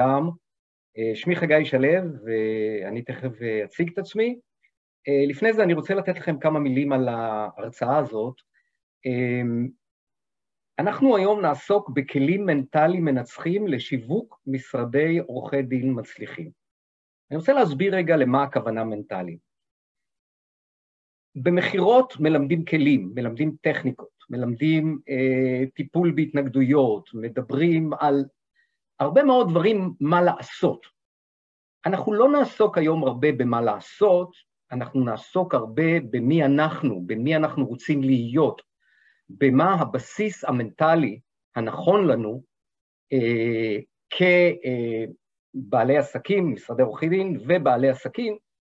לכולם. שמי חגי שלו, ואני תכף אציג את עצמי. לפני זה אני רוצה לתת לכם כמה מילים על ההרצאה הזאת. אנחנו היום נעסוק בכלים מנטליים מנצחים לשיווק משרדי עורכי דין מצליחים. אני רוצה להסביר רגע למה הכוונה מנטלית. במכירות מלמדים כלים, מלמדים טכניקות, מלמדים אה, טיפול בהתנגדויות, מדברים על הרבה מאוד דברים מה לעשות. אנחנו לא נעסוק היום הרבה במה לעשות, אנחנו נעסוק הרבה במי אנחנו, במי אנחנו רוצים להיות, במה הבסיס המנטלי הנכון לנו אה, כבעלי עסקים, משרדי עורכי דין ובעלי עסקים,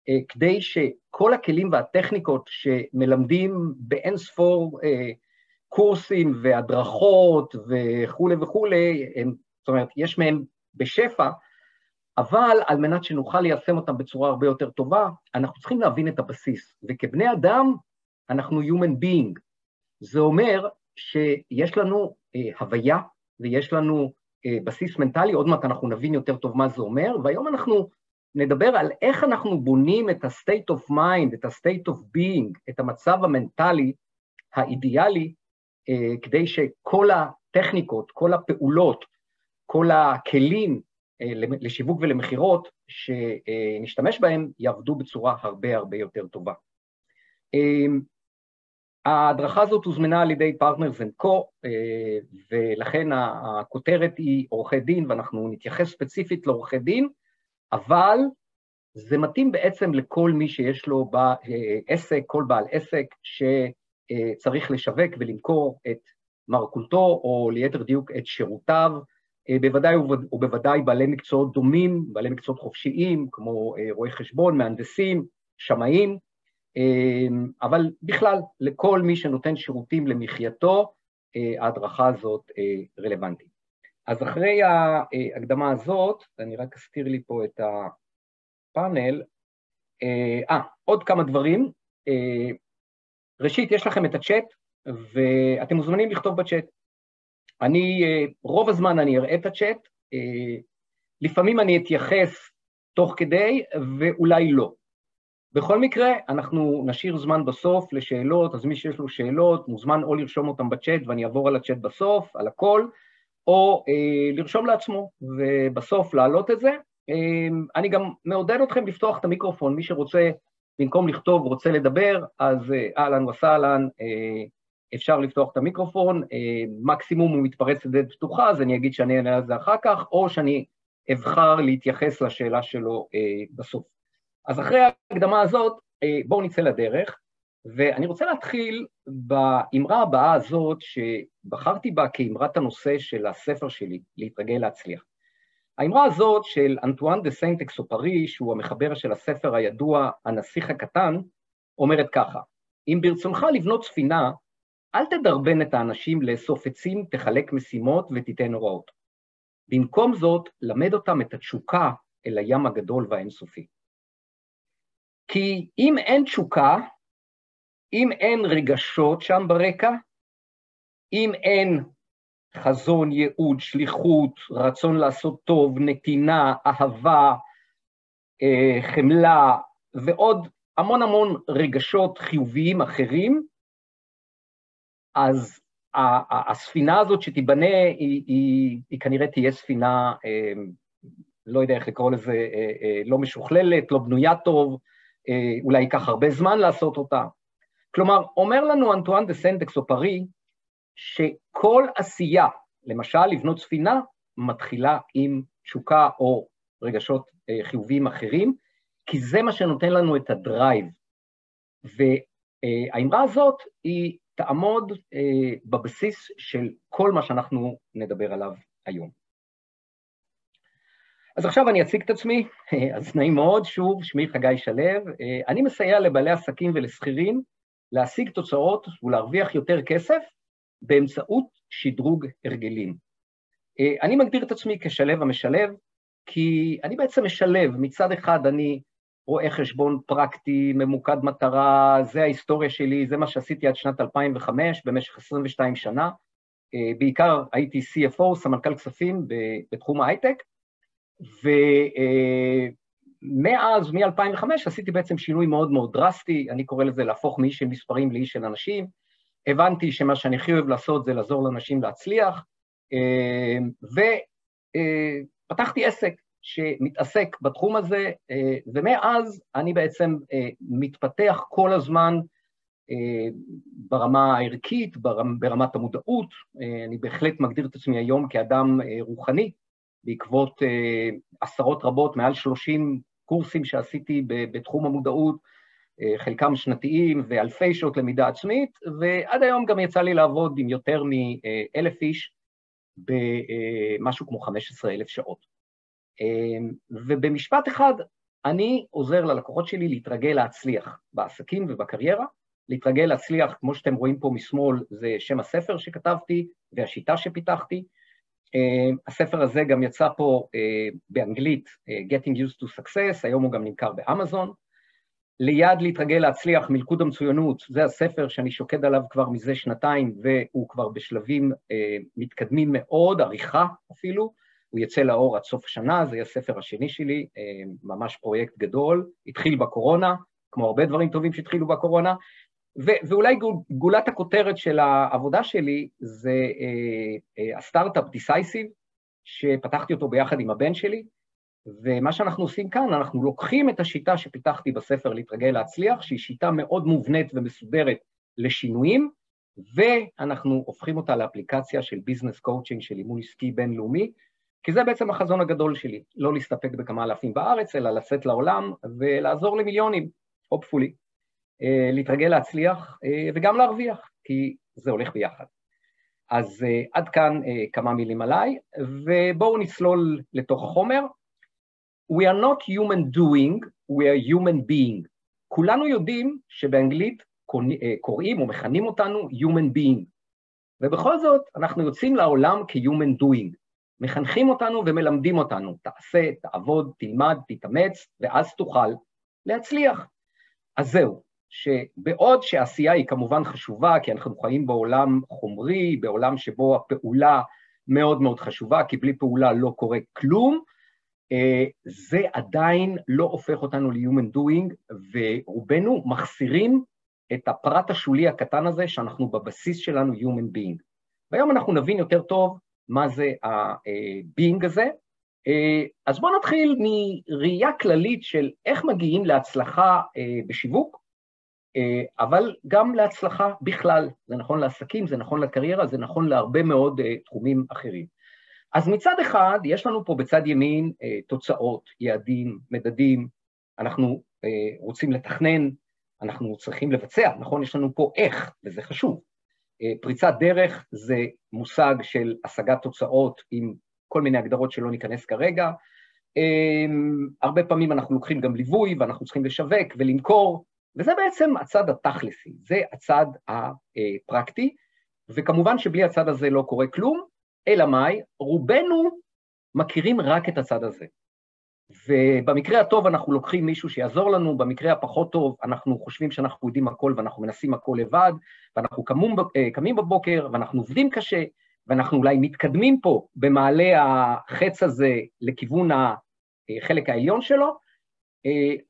אה, כדי שכל הכלים והטכניקות שמלמדים באין ספור אה, קורסים והדרכות וכולי וכולי, הם, זאת אומרת, יש מהם בשפע, אבל על מנת שנוכל ליישם אותם בצורה הרבה יותר טובה, אנחנו צריכים להבין את הבסיס. וכבני אדם, אנחנו Human being. זה אומר שיש לנו אה, הוויה ויש לנו אה, בסיס מנטלי, עוד מעט אנחנו נבין יותר טוב מה זה אומר, והיום אנחנו נדבר על איך אנחנו בונים את ה-state of mind, את ה-state of being, את המצב המנטלי האידיאלי, אה, כדי שכל הטכניקות, כל הפעולות, כל הכלים אה, לשיווק ולמכירות שנשתמש בהם, יעבדו בצורה הרבה הרבה יותר טובה. אה, ההדרכה הזאת הוזמנה על ידי Partners and Co, ולכן הכותרת היא עורכי דין, ואנחנו נתייחס ספציפית לעורכי דין, אבל זה מתאים בעצם לכל מי שיש לו עסק, כל בעל עסק, שצריך לשווק ולמכור את מרכולתו, או ליתר דיוק את שירותיו, בוודאי ובוודאי בעלי מקצועות דומים, בעלי מקצועות חופשיים, כמו רואי חשבון, מהנדסים, שמאים, אבל בכלל, לכל מי שנותן שירותים למחייתו, ההדרכה הזאת רלוונטית. אז אחרי ההקדמה הזאת, אני רק אסתיר לי פה את הפאנל, אה, עוד כמה דברים. אה, ראשית, יש לכם את הצ'אט, ואתם מוזמנים לכתוב בצ'אט. אני, אה, רוב הזמן אני אראה את הצ'אט, אה, לפעמים אני אתייחס תוך כדי, ואולי לא. בכל מקרה, אנחנו נשאיר זמן בסוף לשאלות, אז מי שיש לו שאלות, מוזמן או לרשום אותם בצ'אט, ואני אעבור על הצ'אט בסוף, על הכל, או אה, לרשום לעצמו, ובסוף להעלות את זה. אה, אני גם מעודד אתכם לפתוח את המיקרופון, מי שרוצה, במקום לכתוב, רוצה לדבר, אז אה, אהלן וסהלן, אה, אפשר לפתוח את המיקרופון, אה, מקסימום הוא מתפרץ לדלת פתוחה, אז אני אגיד שאני אענה על זה אחר כך, או שאני אבחר להתייחס לשאלה שלו אה, בסוף. אז אחרי ההקדמה הזאת, אה, בואו נצא לדרך. ואני רוצה להתחיל באמרה הבאה הזאת, שבחרתי בה כאמרת הנושא של הספר שלי, להתרגל להצליח. האמרה הזאת של אנטואן דה סנט אקסופרי, שהוא המחבר של הספר הידוע הנסיך הקטן, אומרת ככה, אם ברצונך לבנות ספינה, אל תדרבן את האנשים לאסוף עצים, תחלק משימות ותיתן הוראות. במקום זאת, למד אותם את התשוקה אל הים הגדול והאינסופי. כי אם אין תשוקה, אם אין רגשות שם ברקע, אם אין חזון, ייעוד, שליחות, רצון לעשות טוב, נתינה, אהבה, אה, חמלה ועוד המון המון רגשות חיוביים אחרים, אז הספינה הזאת שתיבנה היא, היא, היא כנראה תהיה ספינה, אה, לא יודע איך לקרוא לזה, אה, לא משוכללת, לא בנויה טוב, אולי ייקח הרבה זמן לעשות אותה, כלומר, אומר לנו אנטואן דה סנט-אכזופרי, שכל עשייה, למשל לבנות ספינה, מתחילה עם תשוקה או רגשות אה, חיוביים אחרים, כי זה מה שנותן לנו את ה drive. והאמרה הזאת היא תעמוד אה, בבסיס של כל מה שאנחנו נדבר עליו היום. אז עכשיו אני אציג את עצמי, אז נעים מאוד, שוב, שמי חגי שלו, אה, אני מסייע לבעלי עסקים ולשכירים להשיג תוצאות ולהרוויח יותר כסף באמצעות שדרוג הרגלים. אה, אני מגדיר את עצמי כשלב המשלב, כי אני בעצם משלב, מצד אחד אני רואה חשבון פרקטי, ממוקד מטרה, זה ההיסטוריה שלי, זה מה שעשיתי עד שנת 2005, במשך 22 שנה. אה, בעיקר הייתי CFO, סמנכ"ל כספים בתחום ההייטק, ומאז, מ-2005, עשיתי בעצם שינוי מאוד מאוד דרסטי, אני קורא לזה להפוך מאיש של מספרים לאיש של אנשים. הבנתי שמה שאני הכי אוהב לעשות זה לעזור לאנשים להצליח, ופתחתי עסק שמתעסק בתחום הזה, ומאז אני בעצם מתפתח כל הזמן ברמה הערכית, ברמת המודעות. אני בהחלט מגדיר את עצמי היום כאדם רוחני, בעקבות עשרות רבות, מעל 30 קורסים שעשיתי בתחום המודעות, חלקם שנתיים ואלפי שעות למידה עצמית, ועד היום גם יצא לי לעבוד עם יותר מאלף איש במשהו כמו 15,000 שעות. ובמשפט אחד, אני עוזר ללקוחות שלי להתרגל להצליח בעסקים ובקריירה, להתרגל להצליח, כמו שאתם רואים פה משמאל, זה שם הספר שכתבתי והשיטה שפיתחתי. הספר הזה גם יצא פה באנגלית, Getting Used to Success, היום הוא גם נמכר באמזון. ליד להתרגל להצליח, מלכוד המצוינות, זה הספר שאני שוקד עליו כבר מזה שנתיים, והוא כבר בשלבים מתקדמים מאוד, עריכה אפילו, הוא יצא לאור עד סוף השנה, זה יהיה הספר השני שלי, ממש פרויקט גדול, התחיל בקורונה, כמו הרבה דברים טובים שהתחילו בקורונה, ואולי גולת הכותרת של העבודה שלי זה הסטארט-אפ Decisive, שפתחתי אותו ביחד עם הבן שלי, ומה שאנחנו עושים כאן, אנחנו לוקחים את השיטה שפיתחתי בספר להתרגל להצליח, שהיא שיטה מאוד מובנית ומסודרת לשינויים, ואנחנו הופכים אותה לאפליקציה של business coaching של אימון עסקי בינלאומי, כי זה בעצם החזון הגדול שלי, לא להסתפק בכמה אלפים בארץ, אלא לצאת לעולם ולעזור למיליונים, hopefully. להתרגל להצליח וגם להרוויח, כי זה הולך ביחד. אז עד כאן כמה מילים עליי, ובואו נצלול לתוך החומר. We are not human doing, we are human being. כולנו יודעים שבאנגלית קוראים או מכנים אותנו human being, ובכל זאת אנחנו יוצאים לעולם כ-human doing. מחנכים אותנו ומלמדים אותנו, תעשה, תעבוד, תלמד, תתאמץ, ואז תוכל להצליח. אז זהו, שבעוד שעשייה היא כמובן חשובה, כי אנחנו חיים בעולם חומרי, בעולם שבו הפעולה מאוד מאוד חשובה, כי בלי פעולה לא קורה כלום, זה עדיין לא הופך אותנו ל-human doing, ורובנו מחסירים את הפרט השולי הקטן הזה, שאנחנו בבסיס שלנו human being. והיום אנחנו נבין יותר טוב מה זה ה-being הזה. אז בואו נתחיל מראייה כללית של איך מגיעים להצלחה בשיווק, אבל גם להצלחה בכלל. זה נכון לעסקים, זה נכון לקריירה, זה נכון להרבה מאוד תחומים אחרים. אז מצד אחד, יש לנו פה בצד ימין תוצאות, יעדים, מדדים, אנחנו רוצים לתכנן, אנחנו צריכים לבצע, נכון? יש לנו פה איך, וזה חשוב. פריצת דרך זה מושג של השגת תוצאות עם כל מיני הגדרות שלא ניכנס כרגע. הרבה פעמים אנחנו לוקחים גם ליווי ואנחנו צריכים לשווק ולמכור, וזה בעצם הצד התכלסי, זה הצד הפרקטי, וכמובן שבלי הצד הזה לא קורה כלום, אלא מאי? רובנו מכירים רק את הצד הזה. ובמקרה הטוב אנחנו לוקחים מישהו שיעזור לנו, במקרה הפחות טוב אנחנו חושבים שאנחנו יודעים הכל ואנחנו מנסים הכל לבד, ואנחנו קמים, קמים בבוקר ואנחנו עובדים קשה, ואנחנו אולי מתקדמים פה במעלה החץ הזה לכיוון החלק העליון שלו,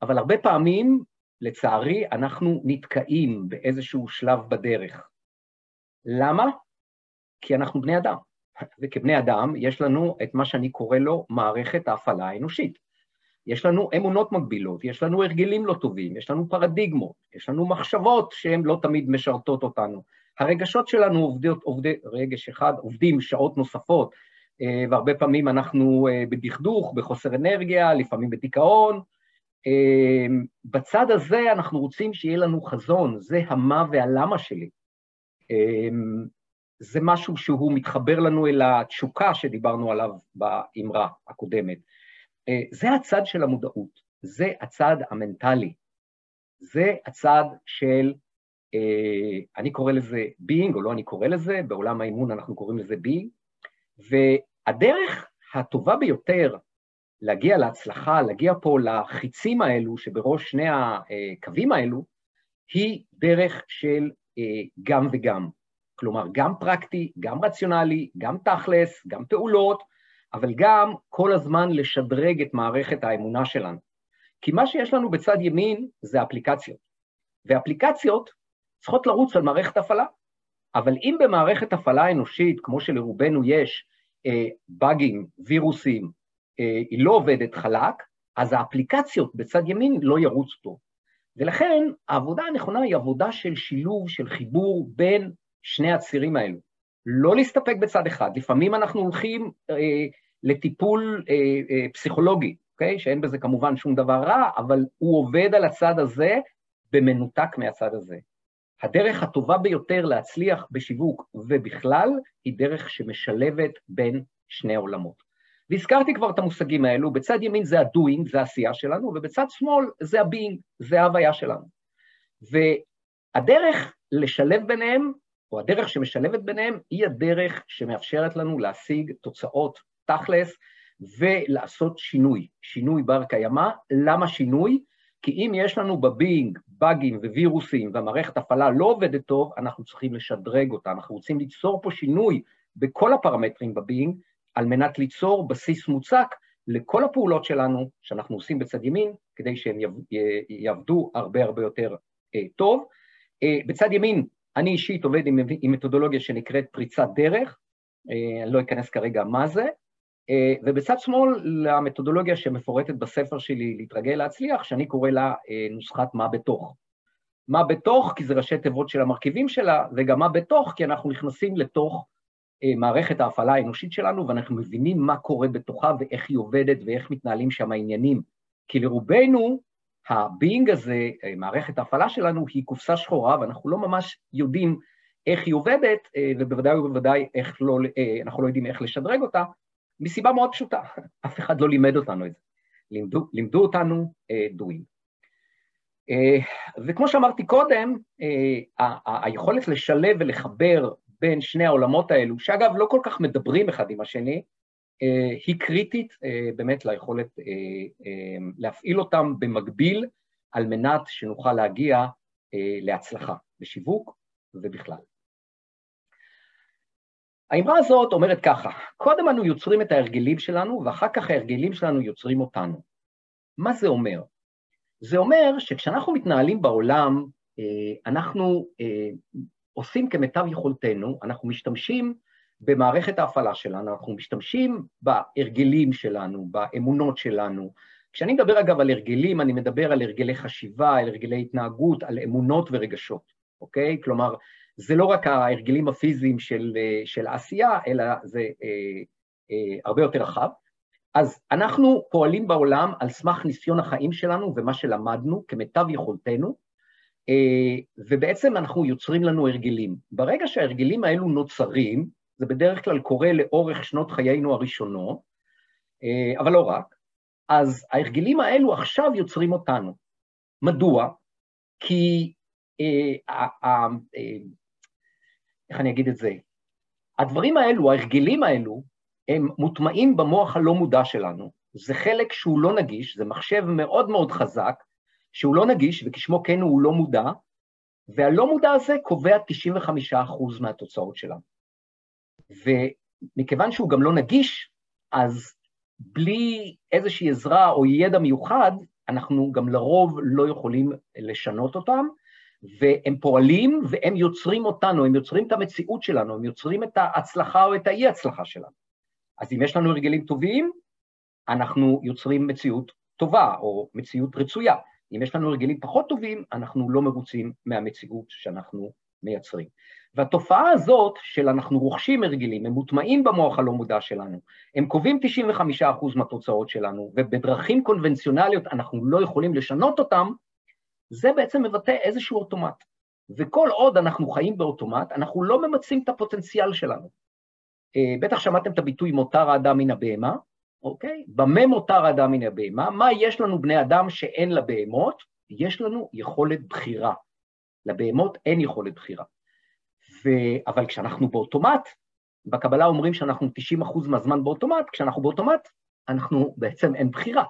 אבל הרבה פעמים, לצערי, אנחנו נתקעים באיזשהו שלב בדרך. למה? כי אנחנו בני אדם, וכבני אדם יש לנו את מה שאני קורא לו מערכת ההפעלה האנושית. יש לנו אמונות מגבילות, יש לנו הרגלים לא טובים, יש לנו פרדיגמות, יש לנו מחשבות שהן לא תמיד משרתות אותנו. הרגשות שלנו עובדות, עובדי, רגש אחד, עובדים שעות נוספות, והרבה פעמים אנחנו בדכדוך, בחוסר אנרגיה, לפעמים בדיכאון. בצד הזה אנחנו רוצים שיהיה לנו חזון, זה המה והלמה שלי. זה משהו שהוא מתחבר לנו אל התשוקה שדיברנו עליו באמרה הקודמת. זה הצד של המודעות, זה הצד המנטלי, זה הצד של, אני קורא לזה being, או לא אני קורא לזה, בעולם האימון אנחנו קוראים לזה being, והדרך הטובה ביותר להגיע להצלחה, להגיע פה לחיצים האלו שבראש שני הקווים האלו, היא דרך של גם וגם. כלומר, גם פרקטי, גם רציונלי, גם תכלס, גם פעולות, אבל גם כל הזמן לשדרג את מערכת האמונה שלנו. כי מה שיש לנו בצד ימין זה אפליקציות, ואפליקציות צריכות לרוץ על מערכת הפעלה. אבל אם במערכת הפעלה אנושית, כמו שלרובנו יש, אה, באגים, וירוסים, אה, היא לא עובדת חלק, אז האפליקציות בצד ימין לא ירוצו טוב. ולכן העבודה הנכונה היא עבודה של שילוב, של חיבור בין שני הצירים האלו. לא להסתפק בצד אחד, לפעמים אנחנו הולכים אה, לטיפול אה, אה, פסיכולוגי, אוקיי? שאין בזה כמובן שום דבר רע, אבל הוא עובד על הצד הזה במנותק מהצד הזה. הדרך הטובה ביותר להצליח בשיווק ובכלל, היא דרך שמשלבת בין שני העולמות. והזכרתי כבר את המושגים האלו, בצד ימין זה ה-doing, זה העשייה שלנו, ובצד שמאל זה ה-being, זה ההוויה שלנו. והדרך לשלב ביניהם, או הדרך שמשלבת ביניהם, היא הדרך שמאפשרת לנו להשיג תוצאות תכלס ולעשות שינוי, שינוי בר קיימא. למה שינוי? כי אם יש לנו בבינג באגים ווירוסים והמערכת הפעלה לא עובדת טוב, אנחנו צריכים לשדרג אותה, אנחנו רוצים ליצור פה שינוי בכל הפרמטרים בבינג, על מנת ליצור בסיס מוצק לכל הפעולות שלנו שאנחנו עושים בצד ימין, כדי שהן יעבדו הרבה הרבה יותר אה, טוב. אה, בצד ימין, אני אישית עובד עם, עם מתודולוגיה שנקראת פריצת דרך, אה, אני לא אכנס כרגע מה זה, אה, ובצד שמאל למתודולוגיה שמפורטת בספר שלי, להתרגל להצליח, שאני קורא לה אה, נוסחת מה בתוך. מה בתוך, כי זה ראשי תיבות של המרכיבים שלה, וגם מה בתוך, כי אנחנו נכנסים לתוך אה, מערכת ההפעלה האנושית שלנו, ואנחנו מבינים מה קורה בתוכה ואיך היא עובדת ואיך מתנהלים שם העניינים. כי לרובנו, ה being הזה, מערכת ההפעלה שלנו, היא קופסה שחורה, ואנחנו לא ממש יודעים איך היא עובדת, ובוודאי ובוודאי איך לא, אנחנו לא יודעים איך לשדרג אותה, מסיבה מאוד פשוטה, אף אחד לא לימד אותנו את זה. לימדו, לימדו אותנו. Uh, וכמו שאמרתי קודם, היכולת לשלב ולחבר בין שני העולמות האלו, שאגב לא כל כך מדברים אחד עם השני, היא קריטית uh, באמת ליכולת uh, להפעיל אותם במקביל, על מנת שנוכל להגיע להצלחה בשיווק ובכלל. האמרה הזאת אומרת ככה, קודם אנו יוצרים את ההרגלים שלנו, ואחר כך ההרגלים שלנו יוצרים אותנו. מה זה אומר? זה אומר שכשאנחנו מתנהלים בעולם, אה, אנחנו אה, עושים כמיטב יכולתנו, אנחנו משתמשים במערכת ההפעלה שלנו, אנחנו משתמשים בהרגלים שלנו, באמונות שלנו. כשאני מדבר אגב על הרגלים, אני מדבר על הרגלי חשיבה, על הרגלי התנהגות, על אמונות ורגשות, אוקיי? כלומר, זה לא רק ההרגלים הפיזיים של, אה, של העשייה, אלא זה אה, אה, הרבה יותר רחב. אז אנחנו פועלים בעולם על סמך ניסיון החיים שלנו ומה שלמדנו כמיטב יכולתנו, אה, ובעצם אנחנו יוצרים לנו הרגלים. ברגע שההרגלים האלו נוצרים, זה בדרך כלל קורה לאורך שנות חיינו הראשונות, אה, אבל לא רק, אז ההרגלים האלו עכשיו יוצרים אותנו. מדוע? כי אה, איך אני אגיד את זה? הדברים האלו, ההרגלים האלו, הם מוטמעים במוח הלא מודע שלנו. זה חלק שהוא לא נגיש, זה מחשב מאוד מאוד חזק, שהוא לא נגיש, וכשמו כן הוא לא מודע, והלא מודע הזה קובע 95% מהתוצאות שלנו. ומכיוון שהוא גם לא נגיש, אז בלי איזושהי עזרה או ידע מיוחד, אנחנו גם לרוב לא יכולים לשנות אותם, והם פועלים והם יוצרים אותנו, הם יוצרים את המציאות שלנו, הם יוצרים את ההצלחה או את האי-הצלחה שלנו. אז אם יש לנו הרגלים טובים, אנחנו יוצרים מציאות טובה או מציאות רצויה. אם יש לנו הרגלים פחות טובים, אנחנו לא מרוצים מהמציאות שאנחנו מייצרים. והתופעה הזאת של אנחנו רוכשים הרגלים, הם מוטמעים במוח הלא מודע שלנו, הם קובעים 95% מהתוצאות שלנו, ובדרכים קונבנציונליות אנחנו לא יכולים לשנות אותם, זה בעצם מבטא איזשהו אוטומט. וכל עוד אנחנו חיים באוטומט, אנחנו לא ממצים את הפוטנציאל שלנו. אה, בטח שמעתם את הביטוי מותר האדם מן הבהמה, אוקיי? במה מותר האדם מן הבהמה? מה יש לנו בני אדם שאין לבהמות? יש לנו יכולת בחירה. לבהמות אין יכולת בחירה. ו... אבל כשאנחנו באוטומט, בקבלה אומרים שאנחנו 90% מהזמן באוטומט, כשאנחנו באוטומט, אנחנו בעצם אין בחירה.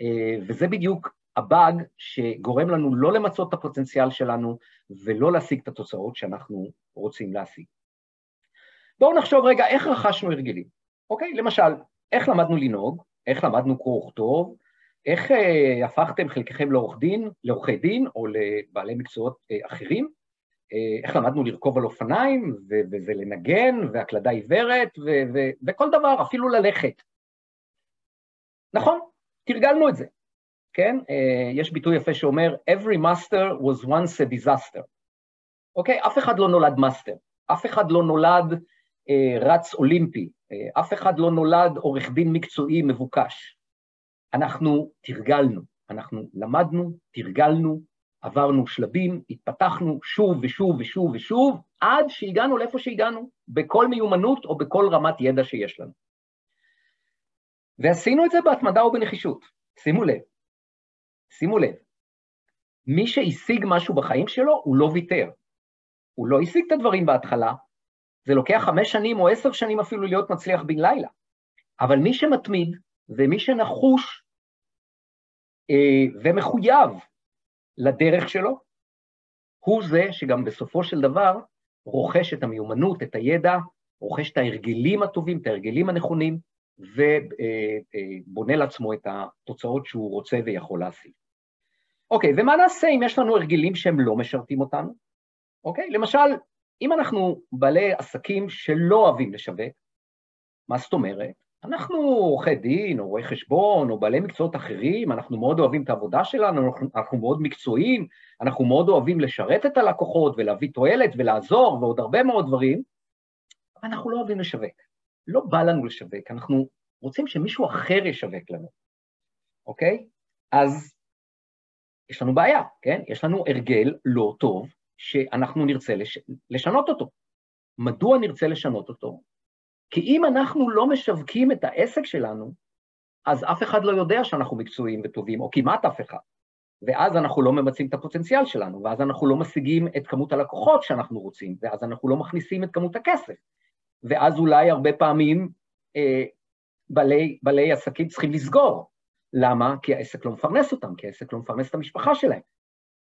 אה, וזה בדיוק הבאג שגורם לנו לא למצות את הפוטנציאל שלנו ולא להשיג את התוצאות שאנחנו רוצים להשיג. בואו נחשוב רגע איך רכשנו הרגלים. אוקיי? למשל, איך למדנו לנהוג, איך למדנו קרוא וכתוב, איך אה, הפכתם חלקכם לעורך דין, לעורכי דין או לבעלי מקצועות אה, אחרים, איך למדנו לרכוב על אופניים, ו- וזה לנגן, והקלדה עיוורת, וכל דבר, אפילו ללכת. נכון, תרגלנו את זה, כן? אה, יש ביטוי יפה שאומר, Every master was once a disaster. אוקיי? אף אחד לא נולד מאסטר, אף אחד לא נולד אה, רץ אולימפי, אה, אף אחד לא נולד עורך דין מקצועי מבוקש. אנחנו תרגלנו, אנחנו למדנו, תרגלנו, עברנו שלבים, התפתחנו שוב ושוב ושוב ושוב, עד שהגענו לאיפה שהגענו, בכל מיומנות או בכל רמת ידע שיש לנו. ועשינו את זה בהתמדה ובנחישות. שימו לב, שימו לב, מי שהשיג משהו בחיים שלו, הוא לא ויתר. הוא לא השיג את הדברים בהתחלה, זה לוקח חמש שנים או עשר שנים אפילו להיות מצליח בן לילה. אבל מי שמתמיד ומי שנחוש אה, ומחויב לדרך שלו, הוא זה שגם בסופו של דבר רוכש את המיומנות, את הידע, רוכש את ההרגלים הטובים, את ההרגלים הנכונים, ובונה לעצמו את התוצאות שהוא רוצה ויכול להשיג. אוקיי, ומה נעשה אם יש לנו הרגלים שהם לא משרתים אותנו? אוקיי, למשל, אם אנחנו בעלי עסקים שלא אוהבים לשווק, מה זאת אומרת? אנחנו עורכי דין, או רואי חשבון, או בעלי מקצועות אחרים, אנחנו מאוד אוהבים את העבודה שלנו, אנחנו, מאוד מקצועיים, אנחנו מאוד אוהבים לשרת את הלקוחות ולהביא תועלת ולעזור ועוד הרבה מאוד דברים, אבל אנחנו לא אוהבים לשווק. לא בא לנו לשווק, אנחנו רוצים שמישהו אחר ישווק לנו, אוקיי? אז יש לנו בעיה, כן? יש לנו הרגל לא טוב שאנחנו נרצה לש... לשנות אותו. מדוע נרצה לשנות אותו? כי אם אנחנו לא משווקים את העסק שלנו, אז אף אחד לא יודע שאנחנו מקצועיים וטובים, או כמעט אף אחד. ואז אנחנו לא ממצים את הפוטנציאל שלנו, ואז אנחנו לא משיגים את כמות הלקוחות שאנחנו רוצים, ואז אנחנו לא מכניסים את כמות הכסף. ואז אולי הרבה פעמים אה, בעלי, בעלי עסקים צריכים לסגור. למה? כי העסק לא מפרנס אותם, כי העסק לא מפרנס את המשפחה שלהם.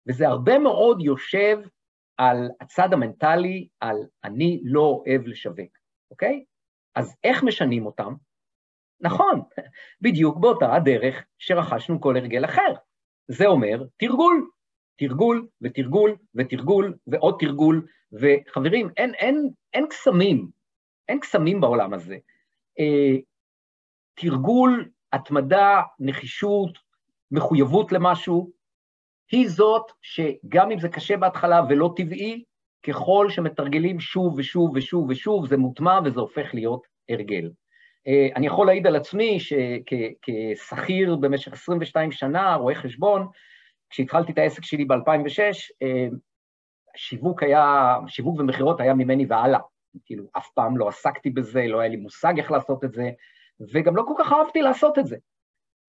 וזה הרבה מאוד יושב על הצד המנטלי, על אני לא אוהב לשווק, אוקיי? אז איך משנים אותם? נכון, בדיוק באותה הדרך שרכשנו כל הרגל אחר. זה אומר תרגול, תרגול ותרגול ותרגול ועוד תרגול, וחברים, אין, אין, אין קסמים, אין קסמים בעולם הזה. אה, תרגול, התמדה, נחישות, מחויבות למשהו, היא זאת שגם אם זה קשה בהתחלה ולא טבעי, ככל שמתרגלים שוב ושוב ושוב ושוב, זה מוטמע וזה הופך להיות הרגל. אה, אני יכול להעיד על עצמי שכשכיר במשך 22 שנה, רואה חשבון, כשהתחלתי את העסק שלי ב-2006, אה, שיווק היה, שיווק ומכירות היה ממני והלאה. כאילו, אף פעם לא עסקתי בזה, לא היה לי מושג איך לעשות את זה, וגם לא כל כך אהבתי לעשות את זה.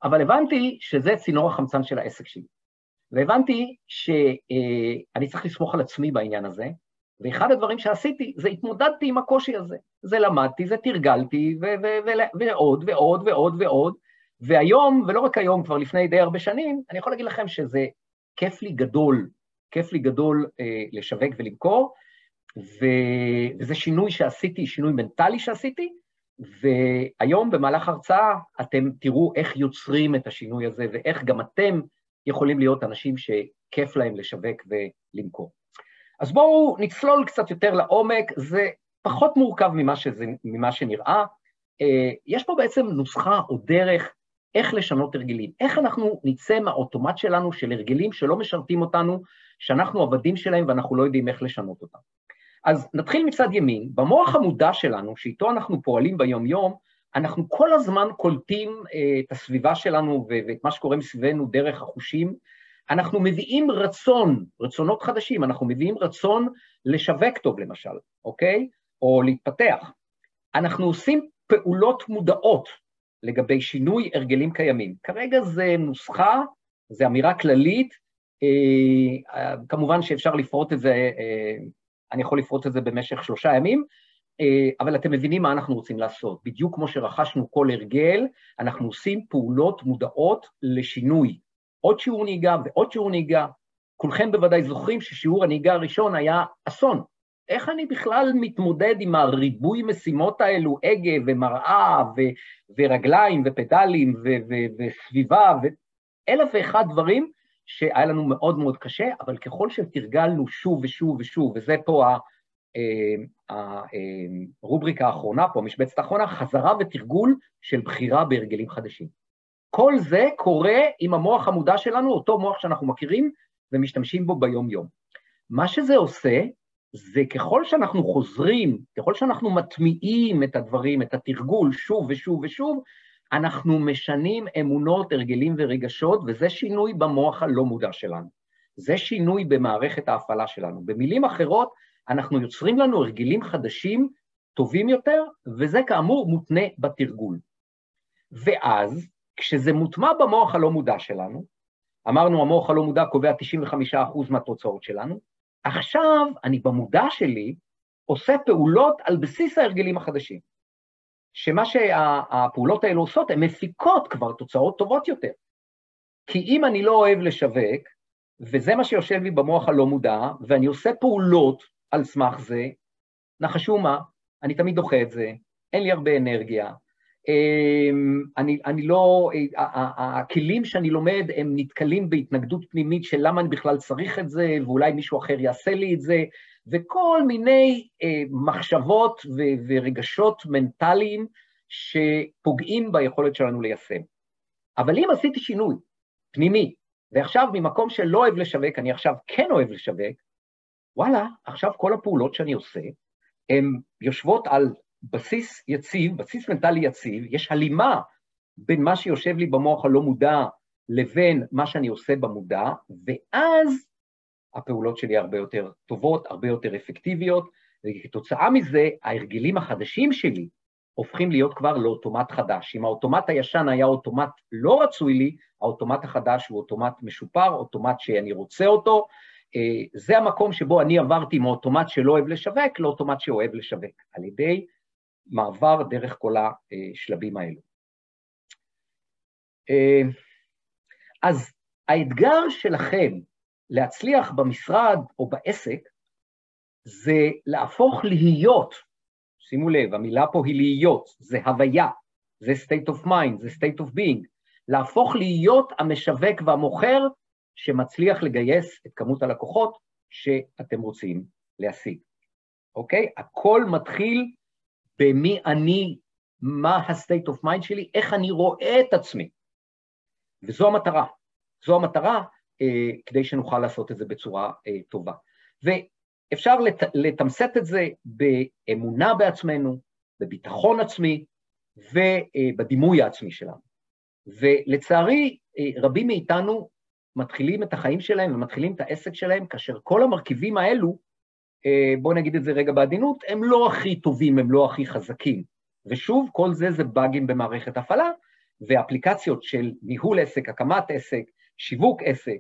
אבל הבנתי שזה צינור החמצן של העסק שלי. והבנתי שאני צריך לסמוך על עצמי בעניין הזה, ואחד הדברים שעשיתי זה התמודדתי עם הקושי הזה. זה למדתי, זה תרגלתי, ועוד ועוד ועוד ועוד, והיום, ולא רק היום, כבר לפני די הרבה שנים, אני יכול להגיד לכם שזה כיף לי גדול, כיף לי גדול אה, לשווק ולמכור, ו... וזה שינוי שעשיתי, שינוי מנטלי שעשיתי, והיום במהלך הרצאה אתם תראו איך יוצרים את השינוי הזה, ואיך גם אתם יכולים להיות אנשים שכיף להם לשווק ולמכור. אז בואו נצלול קצת יותר לעומק, זה פחות מורכב ממה, שזה, ממה שנראה. אה, יש פה בעצם נוסחה או דרך איך לשנות הרגלים, איך אנחנו נצא מהאוטומט שלנו של הרגלים שלא משרתים אותנו, שאנחנו עבדים שלהם ואנחנו לא יודעים איך לשנות אותם. אז נתחיל מצד ימין, במוח המודע שלנו, שאיתו אנחנו פועלים ביום-יום, אנחנו כל הזמן קולטים אה, את הסביבה שלנו ואת מה שקורה מסביבנו דרך החושים. אנחנו מביאים רצון, רצונות חדשים, אנחנו מביאים רצון לשווק טוב למשל, אוקיי? או להתפתח. אנחנו עושים פעולות מודעות לגבי שינוי הרגלים קיימים. כרגע זה נוסחה, זו אמירה כללית, אה, כמובן שאפשר לפרוט את זה, אה, אני יכול לפרוט את זה במשך שלושה ימים, אה, אבל אתם מבינים מה אנחנו רוצים לעשות. בדיוק כמו שרכשנו כל הרגל, אנחנו עושים פעולות מודעות לשינוי. עוד שיעור נהיגה ועוד שיעור נהיגה. כולכם בוודאי זוכרים ששיעור הנהיגה הראשון היה אסון. איך אני בכלל מתמודד עם הריבוי משימות האלו, הגה ומראה ו- ורגליים ופדלים ו- ו- וסביבה ואלף ואחד דברים שהיה לנו מאוד מאוד קשה, אבל ככל שתרגלנו שוב ושוב ושוב, וזה פה הרובריקה האחרונה פה, המשבצת האחרונה, חזרה ותרגול של בחירה בהרגלים חדשים. כל זה קורה עם המוח המודע שלנו, אותו מוח שאנחנו מכירים ומשתמשים בו ביום-יום. מה שזה עושה, זה ככל שאנחנו חוזרים, ככל שאנחנו מטמיעים את הדברים, את התרגול שוב ושוב ושוב, אנחנו משנים אמונות, הרגלים ורגשות, וזה שינוי במוח הלא מודע שלנו. זה שינוי במערכת ההפעלה שלנו. במילים אחרות, אנחנו יוצרים לנו הרגלים חדשים, טובים יותר, וזה כאמור מותנה בתרגול. ואז, כשזה מוטמע במוח הלא מודע שלנו, אמרנו, המוח הלא מודע קובע 95% מהתוצאות שלנו, עכשיו אני במודע שלי עושה פעולות על בסיס ההרגלים החדשים. שמה שהפעולות האלו עושות, הן מפיקות כבר תוצאות טובות יותר. כי אם אני לא אוהב לשווק, וזה מה שיושב לי במוח הלא מודע, ואני עושה פעולות על סמך זה, נחשו מה, אני תמיד דוחה את זה, אין לי הרבה אנרגיה, אני, אני לא, הכלים שאני לומד הם נתקלים בהתנגדות פנימית של למה אני בכלל צריך את זה, ואולי מישהו אחר יעשה לי את זה, וכל מיני אה, מחשבות ורגשות מנטליים שפוגעים ביכולת שלנו ליישם. אבל אם עשיתי שינוי פנימי, ועכשיו ממקום שלא אוהב לשווק, אני עכשיו כן אוהב לשווק, וואלה, עכשיו כל הפעולות שאני עושה, הן יושבות על בסיס יציב, בסיס מנטלי יציב, יש הלימה בין מה שיושב לי במוח הלא מודע לבין מה שאני עושה במודע, ואז הפעולות שלי הרבה יותר טובות, הרבה יותר אפקטיביות, וכתוצאה מזה ההרגלים החדשים שלי הופכים להיות כבר לאוטומט חדש. אם האוטומט הישן היה אוטומט לא רצוי לי, האוטומט החדש הוא אוטומט משופר, אוטומט שאני רוצה אותו. אה, זה המקום שבו אני עברתי מאוטומט שלא אוהב לשווק לאוטומט שאוהב לשווק, על ידי מעבר דרך כל השלבים האלו. אה, אז האתגר שלכם להצליח במשרד או בעסק זה להפוך להיות, שימו לב, המילה פה היא להיות, זה הוויה, זה state of mind, זה state of being, להפוך להיות המשווק והמוכר שמצליח לגייס את כמות הלקוחות שאתם רוצים להשיג, אוקיי? הכל מתחיל במי אני, מה ה-state of mind שלי, איך אני רואה את עצמי. וזו המטרה. זו המטרה אה, כדי שנוכל לעשות את זה בצורה אה, טובה. ואפשר לת, לתמסט את זה באמונה בעצמנו, בביטחון עצמי ובדימוי העצמי שלנו. ולצערי, אה, רבים מאיתנו מתחילים את החיים שלהם ומתחילים את העסק שלהם כאשר כל המרכיבים האלו אה, בואו נגיד את זה רגע בעדינות, הם לא הכי טובים, הם לא הכי חזקים. ושוב, כל זה זה באגים במערכת הפעלה, ואפליקציות של ניהול עסק, הקמת עסק, שיווק עסק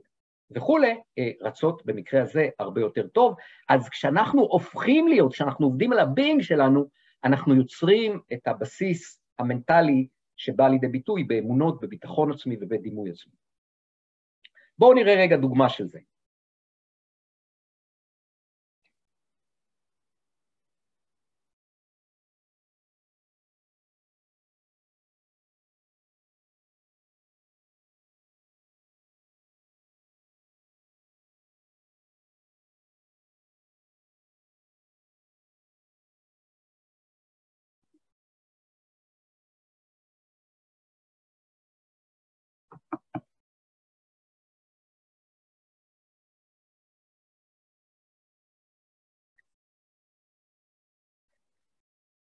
וכולי, אה, רצות במקרה הזה הרבה יותר טוב. אז כשאנחנו הופכים להיות, כשאנחנו עובדים על הבינג שלנו, אנחנו יוצרים את הבסיס המנטלי שבא לידי ביטוי באמונות, בביטחון עצמי ובדימוי עצמי. בואו נראה רגע דוגמה של זה.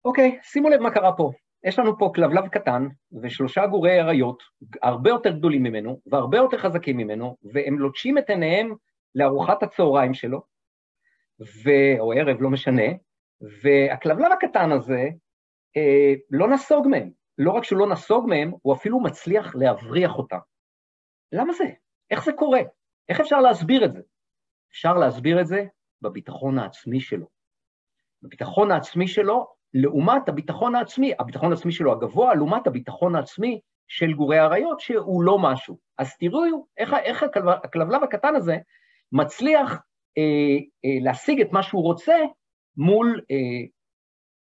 אוקיי, שימו לב מה קרה פה. יש לנו פה כלבלב קטן ושלושה גורי אריות, הרבה יותר גדולים ממנו והרבה יותר חזקים ממנו, והם לוטשים את עיניהם לארוחת הצהריים שלו, ו... או ערב, לא משנה, והכלבלב הקטן הזה אה, לא נסוג מהם. לא רק שהוא לא נסוג מהם, הוא אפילו מצליח להבריח אותם. למה זה? איך זה קורה? איך אפשר להסביר את זה? אפשר להסביר את זה בביטחון העצמי שלו. בביטחון העצמי שלו לעומת הביטחון העצמי, הביטחון העצמי שלו הגבוה, לעומת הביטחון העצמי של גורי האריות, שהוא לא משהו. אז תראו איך, איך הכלבלב הקטן הזה מצליח אה, אה, להשיג את מה שהוא רוצה מול אה,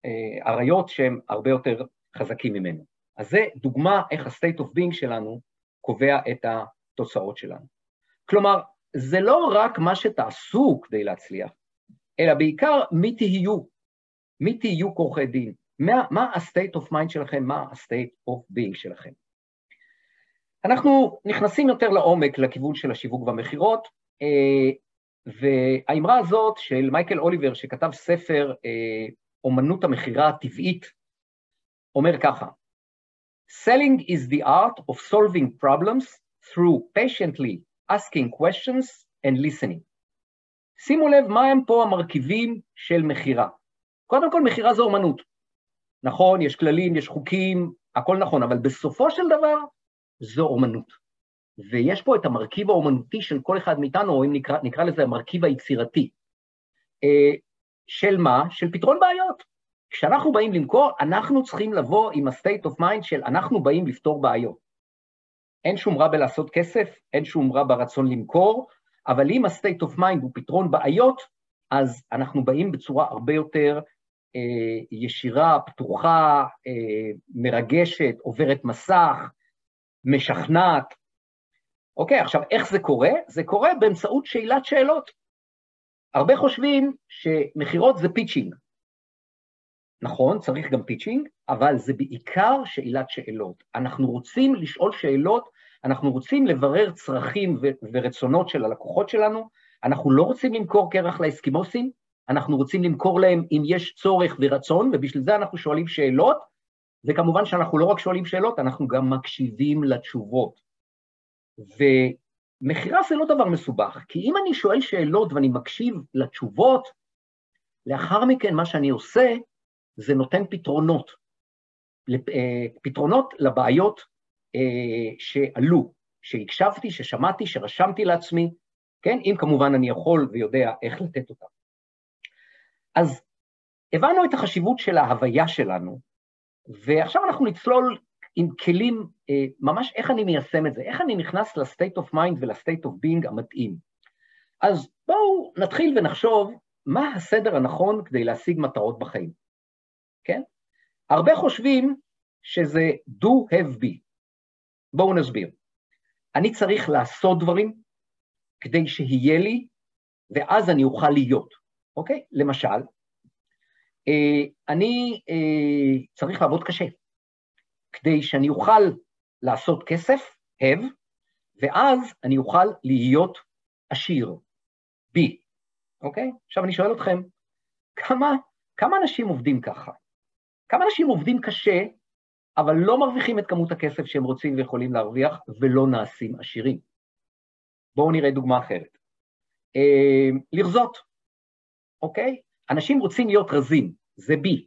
אה, אריות שהם הרבה יותר חזקים ממנו. אז זה דוגמה איך ה-state of being שלנו קובע את התוצאות שלנו. כלומר, זה לא רק מה שתעשו כדי להצליח, אלא בעיקר מי תהיו, מי תהיו כורכי דין, מה, מה ה-state of mind שלכם, מה ה-state of being שלכם. אנחנו נכנסים יותר לעומק לכיוון של השיווק והמכירות, אה, והאמרה הזאת של מייקל אוליבר, שכתב ספר אה, אומנות המכירה הטבעית, אומר ככה, Selling is the art of solving problems through patiently asking questions and listening. שימו לב מה הם פה המרכיבים של מכירה. קודם כל, מכירה זה אומנות. נכון, יש כללים, יש חוקים, הכל נכון, אבל בסופו של דבר זו אומנות. ויש פה את המרכיב האומנותי של כל אחד מאיתנו, או אם נקרא, נקרא לזה המרכיב היצירתי. אה, של מה? של פתרון בעיות. כשאנחנו באים למכור, אנחנו צריכים לבוא עם ה-state of mind של אנחנו באים לפתור בעיות. אין שום רע בלעשות כסף, אין שום רע ברצון למכור, אבל אם ה-state of mind הוא פתרון בעיות, אז אנחנו באים בצורה הרבה יותר ישירה, פתוחה, אה, מרגשת, עוברת מסך, משכנעת. אוקיי, עכשיו, איך זה קורה? זה קורה באמצעות שאלת שאלות. הרבה חושבים שמכירות זה pitching. נכון, צריך גם pitching, אבל זה בעיקר שאלת שאלות. אנחנו רוצים לשאול שאלות, אנחנו רוצים לברר צרכים ורצונות של הלקוחות שלנו, אנחנו לא רוצים למכור קרח לאסקימוסים, אנחנו רוצים למכור להם אם יש צורך ורצון, ובשביל זה אנחנו שואלים שאלות, וכמובן שאנחנו לא רק שואלים שאלות, אנחנו גם מקשיבים לתשובות. ומכירה זה לא דבר מסובך, כי אם אני שואל שאלות ואני מקשיב לתשובות, לאחר מכן מה שאני עושה זה נותן פתרונות, אה, פתרונות לבעיות אה, שעלו, שהקשבתי, ששמעתי, שרשמתי לעצמי, כן? אם כמובן אני יכול ויודע איך לתת אותם. אז הבנו את החשיבות של ההוויה שלנו, ועכשיו אנחנו נצלול עם כלים, אה, ממש איך אני מיישם את זה, איך אני נכנס ל-state of mind ול-state of being המתאים. אז בואו נתחיל ונחשוב מה הסדר הנכון כדי להשיג מטרות בחיים, כן? הרבה חושבים שזה do have be. בואו נסביר. אני צריך לעשות דברים כדי שיהיה לי, ואז אני אוכל להיות, אוקיי? למשל, אה, אני אה, צריך לעבוד קשה, כדי שאני אוכל לעשות כסף, have, ואז אני אוכל להיות עשיר, be, אוקיי? עכשיו אני שואל אתכם, כמה, כמה אנשים עובדים ככה? כמה אנשים עובדים קשה, אבל לא מרוויחים את כמות הכסף שהם רוצים ויכולים להרוויח, ולא נעשים עשירים? בואו נראה דוגמה אחרת. אה, לרזות, אוקיי? אנשים רוצים להיות רזים, זה בי.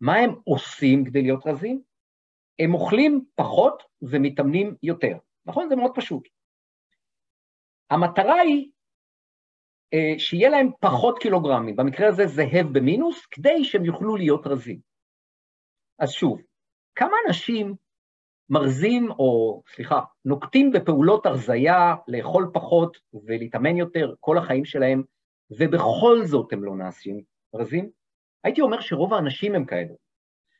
מה הם עושים כדי להיות רזים? הם אוכלים פחות ומתאמנים יותר, נכון? זה מאוד פשוט. המטרה היא אה, שיהיה להם פחות קילוגרמים, במקרה הזה זה הב במינוס, כדי שהם יוכלו להיות רזים. אז שוב, כמה אנשים מרזים, או סליחה, נוקטים בפעולות הרזייה, לאכול פחות ולהתאמן יותר כל החיים שלהם, ובכל זאת הם לא נעשים רזים? הייתי אומר שרוב האנשים הם כאלו.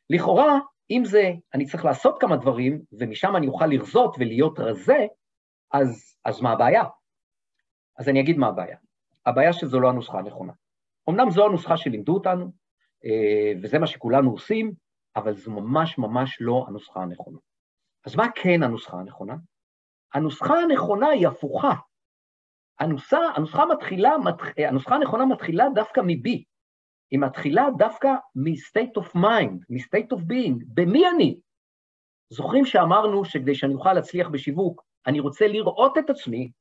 לכאורה, אם זה, אני צריך לעשות כמה דברים, ומשם אני אוכל לרזות ולהיות רזה, אז, אז מה הבעיה? אז אני אגיד מה הבעיה. הבעיה שזו לא הנוסחה הנכונה. אמנם זו הנוסחה שלימדו אותנו, אה, וזה מה שכולנו עושים, אבל זו ממש ממש לא הנוסחה הנכונה. אז מה כן הנוסחה הנכונה? הנוסחה הנכונה היא הפוכה. הנוסחה, הנוסחה, מתחילה, הנוסחה הנכונה מתחילה דווקא מ-B. היא מתחילה דווקא מ-state of mind, מ-state of being, במי אני? זוכרים שאמרנו שכדי שאני אוכל להצליח בשיווק, אני רוצה לראות את עצמי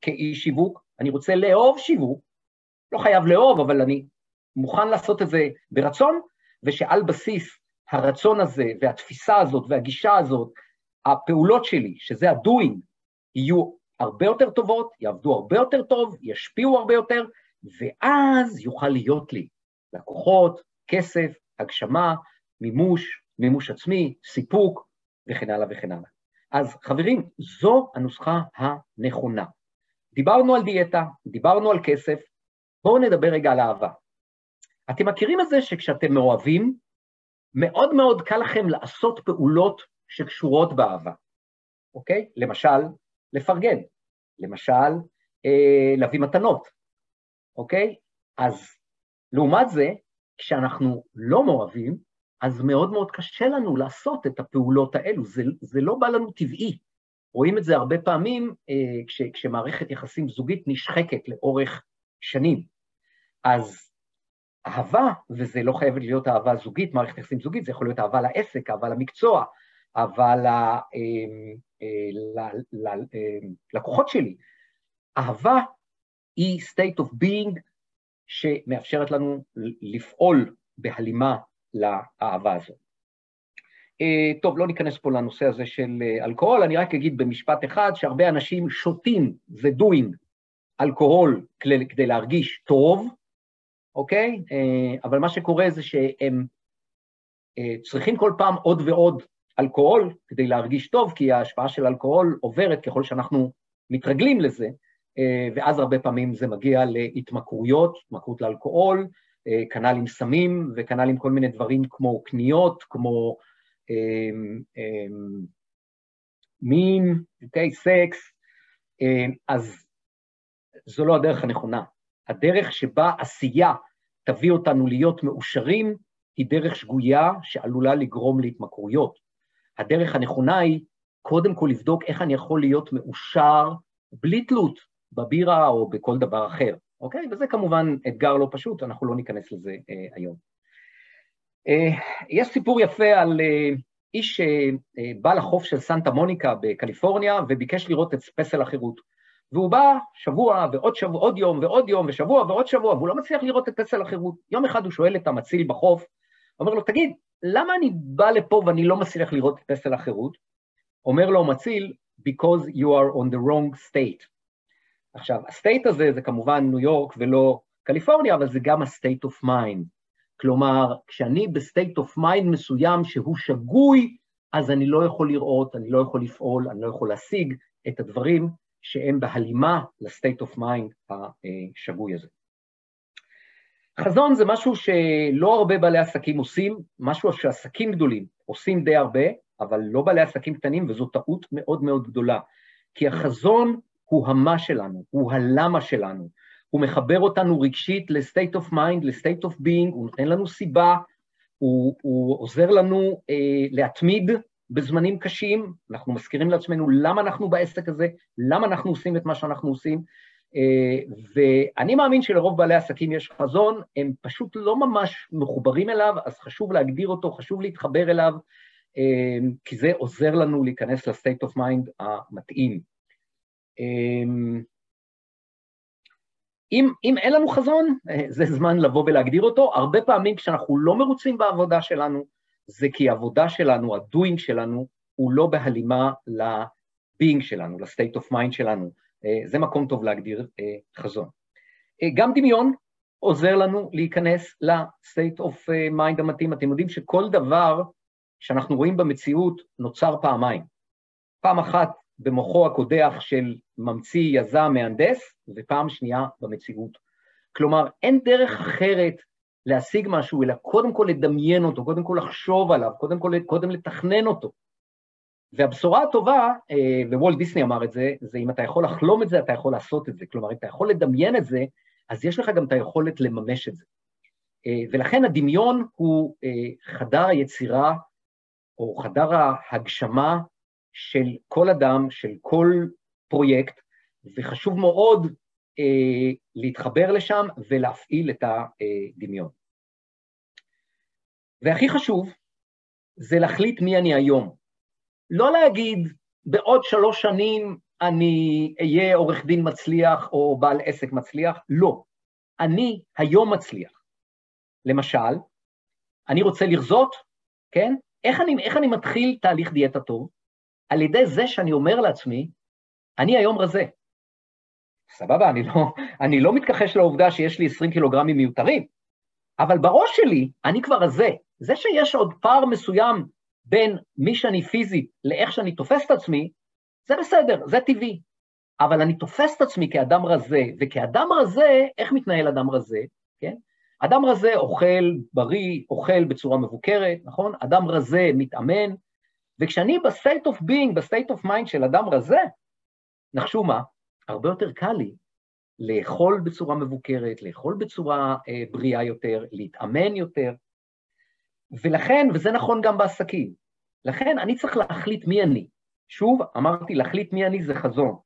כאיש שיווק, אני רוצה לאהוב שיווק, לא חייב לאהוב, אבל אני מוכן לעשות את זה ברצון, ושעל בסיס הרצון הזה והתפיסה הזאת והגישה הזאת, הפעולות שלי, שזה ה-doing, יהיו הרבה יותר טובות, יעבדו הרבה יותר טוב, ישפיעו הרבה יותר, ואז יוכל להיות לי לקוחות, כסף, הגשמה, מימוש, מימוש עצמי, סיפוק, וכן הלאה וכן הלאה. אז חברים, זו הנוסחה הנכונה. דיברנו על דיאטה, דיברנו על כסף, בואו נדבר רגע על אהבה. אתם מכירים את זה שכשאתם מאוהבים, מאוד מאוד קל לכם לעשות פעולות שקשורות באהבה, אוקיי? למשל, לפרגן, למשל, אה, להביא מתנות, אוקיי? אז לעומת זה, כשאנחנו לא מאוהבים, אז מאוד מאוד קשה לנו לעשות את הפעולות האלו, זה, זה לא בא לנו טבעי. רואים את זה הרבה פעמים אה, כש, כשמערכת יחסים זוגית נשחקת לאורך שנים. אז אהבה, וזה לא חייבת להיות אהבה זוגית, מערכת יחסים זוגית, זה יכול להיות אהבה לעסק, אהבה למקצוע, אהבה ללקוחות אה, שלי. אהבה היא state of being שמאפשרת לנו לפעול בהלימה לאהבה הזאת. אה, טוב, לא ניכנס פה לנושא הזה של אה, אלכוהול, אני רק אגיד במשפט אחד שהרבה אנשים שותים, doing, אלכוהול כדי להרגיש טוב, אוקיי? אה, אבל מה שקורה זה שהם צריכים כל פעם עוד ועוד אלכוהול כדי להרגיש טוב, כי ההשפעה של אלכוהול עוברת ככל שאנחנו מתרגלים לזה, ואז הרבה פעמים זה מגיע להתמכרויות, התמכרות לאלכוהול, כנ"ל עם סמים וכנ"ל עם כל מיני דברים כמו קניות, כמו אמ, אמ, מין, אוקיי, סקס, אמ, אז זו לא הדרך הנכונה. הדרך שבה עשייה תביא אותנו להיות מאושרים היא דרך שגויה שעלולה לגרום להתמכרויות. הדרך הנכונה היא קודם כל לבדוק איך אני יכול להיות מאושר בלי תלות בבירה או בכל דבר אחר, אוקיי? וזה כמובן אתגר לא פשוט, אנחנו לא ניכנס לזה אה, היום. אה, יש סיפור יפה על אה, איש שבא לחוף של סנטה מוניקה בקליפורניה וביקש לראות את פסל החירות. והוא בא שבוע ועוד שבוע, עוד יום ועוד יום ושבוע ועוד שבוע, והוא לא מצליח לראות את פסל החירות. יום אחד הוא שואל את המציל בחוף, אומר לו, תגיד, למה אני בא לפה ואני לא מצליח לראות את פסל החירות? אומר לו המציל, because you are on the wrong state. עכשיו, ה state הזה זה כמובן ניו יורק ולא קליפורניה, אבל זה גם ה-state of mind. כלומר, כשאני ב state of mind מסוים שהוא שגוי, אז אני לא יכול לראות, אני לא יכול לפעול, אני לא יכול להשיג את הדברים שהם בהלימה ל state of mind השגוי הזה. חזון זה משהו שלא הרבה בעלי עסקים עושים, משהו שעסקים גדולים עושים די הרבה, אבל לא בעלי עסקים קטנים, וזו טעות מאוד מאוד גדולה. כי החזון הוא המה שלנו, הוא הלמה שלנו, הוא מחבר אותנו רגשית ל-state of mind, ל-state of being, הוא נותן לנו סיבה, הוא, הוא עוזר לנו אה, להתמיד בזמנים קשים, אנחנו מזכירים לעצמנו למה אנחנו בעסק הזה, למה אנחנו עושים את מה שאנחנו עושים, ואני מאמין שלרוב בעלי עסקים יש חזון, הם פשוט לא ממש מחוברים אליו, אז חשוב להגדיר אותו, חשוב להתחבר אליו, אה, כי זה עוזר לנו להיכנס ל-state of mind המתאים. אה, אם, אם אין לנו חזון, אה, זה זמן לבוא ולהגדיר אותו. הרבה פעמים כשאנחנו לא מרוצים בעבודה שלנו, זה כי העבודה שלנו, הדוינג שלנו, הוא לא בהלימה ל-being שלנו, ל-state of mind שלנו. אה, זה מקום טוב להגדיר אה, חזון. גם דמיון עוזר לנו להיכנס ל-state of mind המתאים. אתם יודעים שכל דבר שאנחנו רואים במציאות נוצר פעמיים. פעם אחת במוחו הקודח של ממציא, יזם, מהנדס, ופעם שנייה במציאות. כלומר, אין דרך אחרת להשיג משהו, אלא קודם כל לדמיין אותו, קודם כל לחשוב עליו, קודם כל קודם לתכנן אותו. והבשורה הטובה, אה, ווולט דיסני אמר את זה, זה אם אתה יכול לחלום את זה, אתה יכול לעשות את זה. כלומר, אם אתה יכול לדמיין את זה, אז יש לך גם את היכולת לממש את זה. אה, ולכן הדמיון הוא אה, חדר היצירה, או חדר ההגשמה של כל אדם, של כל פרויקט, וחשוב מאוד להתחבר לשם ולהפעיל את הדמיון. והכי חשוב, זה להחליט מי אני היום. לא להגיד, בעוד שלוש שנים אני אהיה עורך דין מצליח או בעל עסק מצליח, לא. אני היום מצליח. למשל, אני רוצה לרזות, כן? איך אני, איך אני מתחיל תהליך דיאטה טוב? על ידי זה שאני אומר לעצמי, אני היום רזה. סבבה, אני לא, אני לא מתכחש לעובדה שיש לי 20 קילוגרמים מיותרים, אבל בראש שלי אני כבר רזה. זה שיש עוד פער מסוים בין מי שאני פיזית לאיך שאני תופס את עצמי, זה בסדר, זה טבעי. אבל אני תופס את עצמי כאדם רזה, וכאדם רזה, איך מתנהל אדם רזה, כן? אדם רזה אוכל בריא, אוכל בצורה מבוקרת, נכון? אדם רזה מתאמן, וכשאני ב state of being, ב state of mind של אדם רזה, נחשו מה? הרבה יותר קל לי לאכול בצורה מבוקרת, לאכול בצורה אה, בריאה יותר, להתאמן יותר, ולכן, וזה נכון גם בעסקים, לכן אני צריך להחליט מי אני. שוב, אמרתי, להחליט מי אני זה חזון.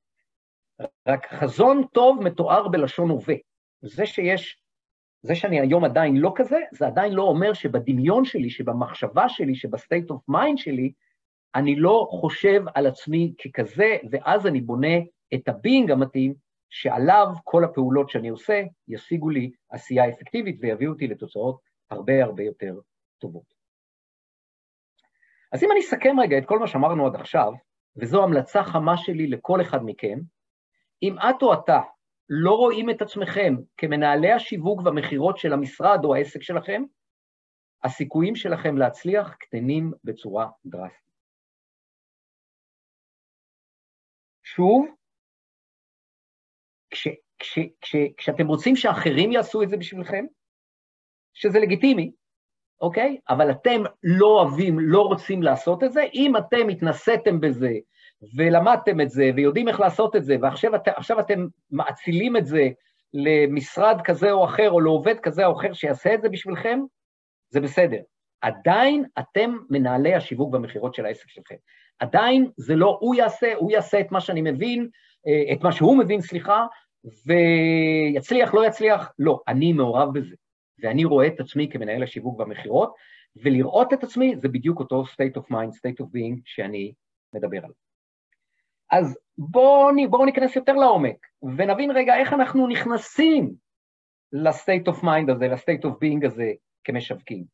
רק חזון טוב מתואר בלשון הווה. זה שיש, זה שאני היום עדיין לא כזה, זה עדיין לא אומר שבדמיון שלי, שבמחשבה שלי, שב state of mind שלי, אני לא חושב על עצמי ככזה, ואז אני בונה את ה being המתאים, שעליו כל הפעולות שאני עושה ישיגו לי עשייה אפקטיבית ויביאו אותי לתוצאות הרבה הרבה יותר טובות. אז אם אני אסכם רגע את כל מה שאמרנו עד עכשיו, וזו המלצה חמה שלי לכל אחד מכם, אם את או אתה לא רואים את עצמכם כמנהלי השיווק והמכירות של המשרד או העסק שלכם, הסיכויים שלכם להצליח קטנים בצורה דרסטית. שוב, כש, כש, כש, כשאתם רוצים שאחרים יעשו את זה בשבילכם, שזה לגיטימי, אוקיי? אבל אתם לא אוהבים, לא רוצים לעשות את זה, אם אתם התנסיתם בזה ולמדתם את זה ויודעים איך לעשות את זה, ועכשיו את, אתם מאצילים את זה למשרד כזה או אחר, או לעובד כזה או אחר שיעשה את זה בשבילכם, זה בסדר. עדיין אתם מנהלי השיווק והמכירות של העסק שלכם. עדיין זה לא הוא יעשה, הוא יעשה את מה שאני מבין, אה, את מה שהוא מבין, סליחה, ויצליח, לא יצליח, לא, אני מעורב בזה. ואני רואה את עצמי כמנהל השיווק והמכירות, ולראות את עצמי זה בדיוק אותו state of mind, state of being שאני מדבר עליו. אז בואו בוא ניכנס יותר לעומק, ונבין רגע איך אנחנו נכנסים ל-state of mind הזה, ל-state of being הזה כמשווקים.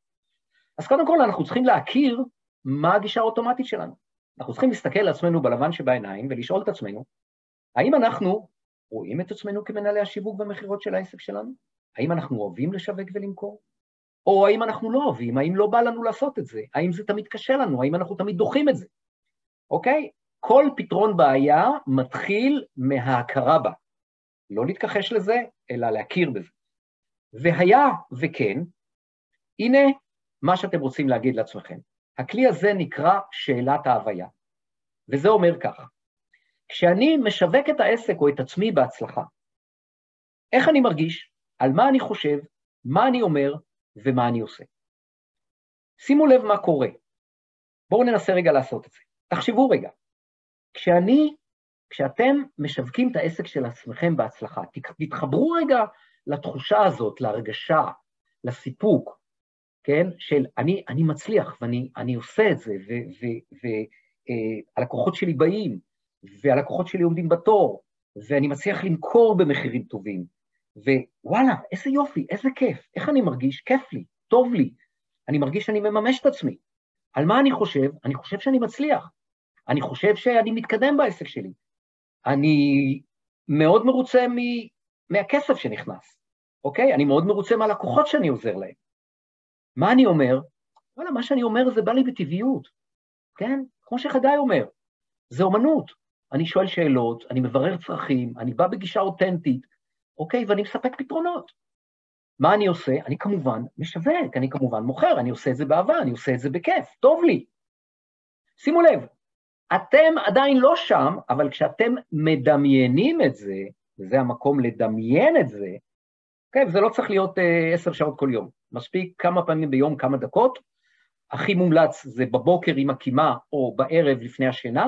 אז קודם כל אנחנו צריכים להכיר מה הגישה האוטומטית שלנו. אנחנו צריכים להסתכל על עצמנו בלבן שבעיניים ולשאול את עצמנו, האם אנחנו רואים את עצמנו כמנהלי השיווק והמכירות של העסק שלנו? האם אנחנו אוהבים לשווק ולמכור? או האם אנחנו לא אוהבים? האם לא בא לנו לעשות את זה? האם זה תמיד קשה לנו? האם אנחנו תמיד דוחים את זה? אוקיי? כל פתרון בעיה מתחיל מההכרה בה. לא להתכחש לזה, אלא להכיר בזה. והיה וכן, הנה מה שאתם רוצים להגיד לעצמכם. הכלי הזה נקרא שאלת ההוויה, וזה אומר ככה, כשאני משווק את העסק או את עצמי בהצלחה, איך אני מרגיש? על מה אני חושב, מה אני אומר ומה אני עושה. שימו לב מה קורה. בואו ננסה רגע לעשות את זה. תחשבו רגע, כשאני, כשאתם משווקים את העסק של עצמכם בהצלחה, תתחברו רגע לתחושה הזאת, להרגשה, לסיפוק, כן, של אני, אני מצליח ואני אני עושה את זה, והלקוחות אה, שלי באים, והלקוחות שלי עומדים בתור, ואני מצליח למכור במחירים טובים, ווואלה, איזה יופי, איזה כיף, איך אני מרגיש? כיף לי, טוב לי, אני מרגיש שאני מממש את עצמי. על מה אני חושב? אני חושב שאני מצליח. אני חושב שאני מתקדם בעסק שלי. אני מאוד מרוצה מ... מהכסף שנכנס, אוקיי? אני מאוד מרוצה מהלקוחות שאני עוזר להם. מה אני אומר? וואלה, מה שאני אומר זה בא לי בטבעיות, כן? כמו שחגי אומר, זה אומנות. אני שואל שאלות, אני מברר צרכים, אני בא בגישה אותנטית, אוקיי? ואני מספק פתרונות. מה אני עושה? אני כמובן משווק, אני כמובן מוכר, אני עושה את זה באהבה, אני עושה את זה בכיף, טוב לי. שימו לב, אתם עדיין לא שם, אבל כשאתם מדמיינים את זה, וזה המקום לדמיין את זה, כן, זה לא צריך להיות אה, עשר uh, שעות כל יום, מספיק כמה פעמים ביום, כמה דקות. הכי מומלץ זה בבוקר עם הקימה או בערב לפני השינה,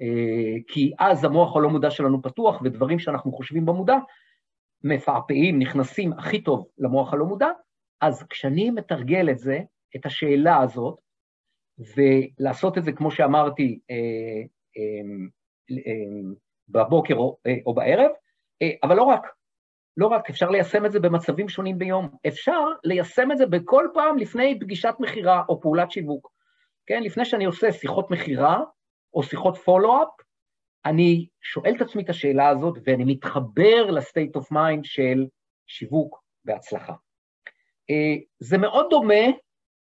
uh, כי אז המוח הלא מודע שלנו פתוח, ודברים שאנחנו חושבים במודע מפעפעים, נכנסים הכי טוב למוח הלא מודע, אז כשאני מתרגל את זה, את השאלה הזאת, ולעשות את זה, כמו שאמרתי, אה, אה, אה, בבוקר או, אה, או בערב, אה, אבל לא רק, לא רק, אפשר ליישם את זה במצבים שונים ביום, אפשר ליישם את זה בכל פעם לפני פגישת מכירה או פעולת שיווק. כן, לפני שאני עושה שיחות מכירה או שיחות follow-up, אני שואל את עצמי את השאלה הזאת ואני מתחבר ל state of mind של שיווק בהצלחה. אה, זה מאוד דומה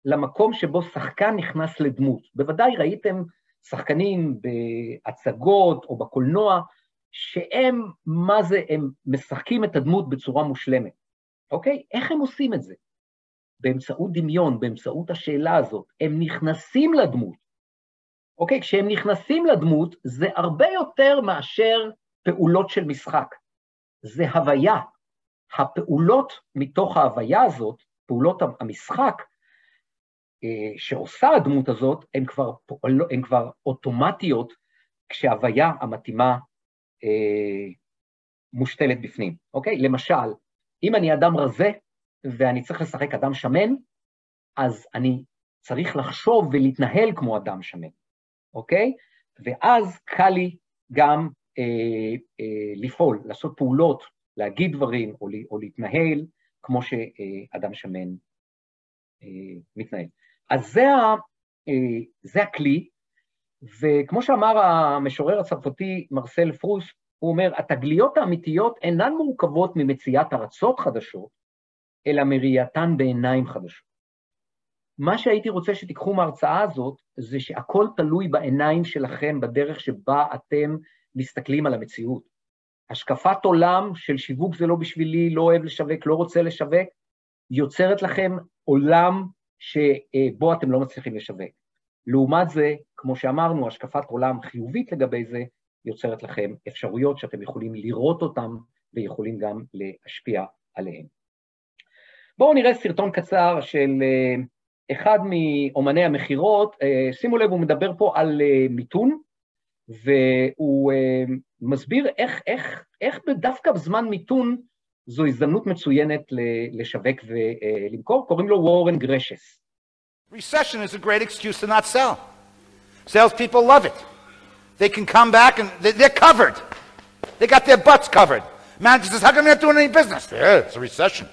למקום שבו שחקן נכנס לדמות. בוודאי ראיתם שחקנים בהצגות או בקולנוע, שהם, מה זה, הם משחקים את הדמות בצורה מושלמת. אוקיי? איך הם עושים את זה? באמצעות דמיון, באמצעות השאלה הזאת. הם נכנסים לדמות. אוקיי? כשהם נכנסים לדמות, זה הרבה יותר מאשר פעולות של משחק. זה הוויה. הפעולות מתוך ההוויה הזאת, פעולות המשחק, אה, שעושה הדמות הזאת, הן כבר, הן כבר אוטומטיות כשההוויה המתאימה אה, מושתלת בפנים, אוקיי? למשל, אם אני אדם רזה ואני צריך לשחק אדם שמן, אז אני צריך לחשוב ולהתנהל כמו אדם שמן, אוקיי? ואז קל לי גם אה, אה, לפעול, לעשות פעולות, להגיד דברים או, או להתנהל כמו שאדם שמן אה, מתנהל. אז זה, ה, אה, זה הכלי, וכמו שאמר המשורר הצרפתי מרסל פרוס, הוא אומר, התגליות האמיתיות אינן מורכבות ממציאת ארצות חדשות, אלא מראייתן בעיניים חדשות. מה שהייתי רוצה שתיקחו מההרצאה הזאת, זה שהכל תלוי בעיניים שלכם, בדרך שבה אתם מסתכלים על המציאות. השקפת עולם של שיווק זה לא בשבילי, לא אוהב לשווק, לא רוצה לשווק, יוצרת לכם עולם שבו אתם לא מצליחים לשווק. לעומת זה, כמו שאמרנו, השקפת עולם חיובית לגבי זה, יוצרת לכם אפשרויות שאתם יכולים לראות אותן ויכולים גם להשפיע עליהן. בואו נראה סרטון קצר של אה, אחד מאומני המכירות, אה, שימו לב, הוא מדבר פה על אה, מיתון, והוא מסביר איך, איך, איך דווקא בזמן מיתון זו הזדמנות מצוינת לשווק ולמכור, קוראים לו וורן גרשס. Recession is a great excuse to not sell. Salespeople love it. They can come back and they're covered. They got their butts covered. Manager says, how come you're not doing any business? Yeah, it's a recession.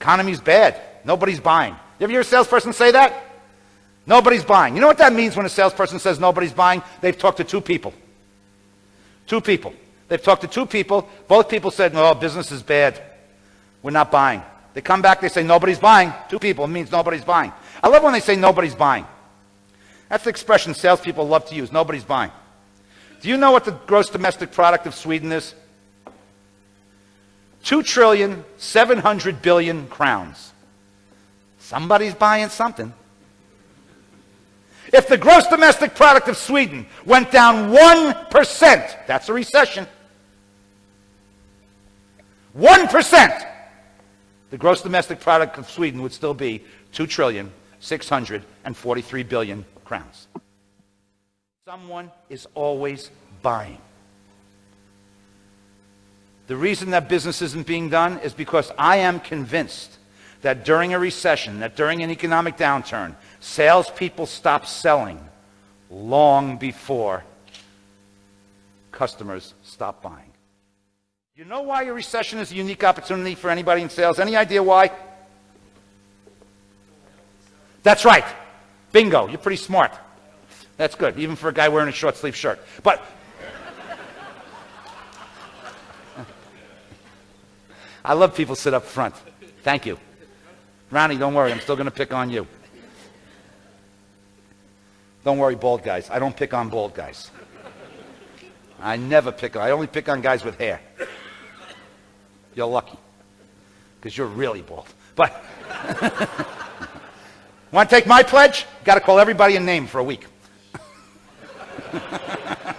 Economy's bad. Nobody's buying. You ever hear a salesperson say that? Nobody's buying. You know what that means when a salesperson says nobody's buying? They've talked to two people. Two people. They've talked to two people. Both people said, no, business is bad. We're not buying. They come back, they say nobody's buying. Two people, it means nobody's buying. I love when they say nobody's buying. That's the expression salespeople love to use. Nobody's buying. Do you know what the gross domestic product of Sweden is? Two trillion, seven hundred billion crowns. Somebody's buying something. If the gross domestic product of Sweden went down 1%, that's a recession. 1%, the gross domestic product of Sweden would still be 2 trillion, 643 billion crowns. Someone is always buying. The reason that business isn't being done is because I am convinced that during a recession, that during an economic downturn, salespeople stop selling long before customers stop buying. You know why a recession is a unique opportunity for anybody in sales? Any idea why? That's right. Bingo, you're pretty smart. That's good, even for a guy wearing a short sleeve shirt. But I love people sit up front. Thank you. Ronnie, don't worry, I'm still going to pick on you. Don't worry, bald guys. I don't pick on bald guys. I never pick on, I only pick on guys with hair. You're lucky, because you're really bald. But Want to take my pledge? Got to call everybody a name for a week.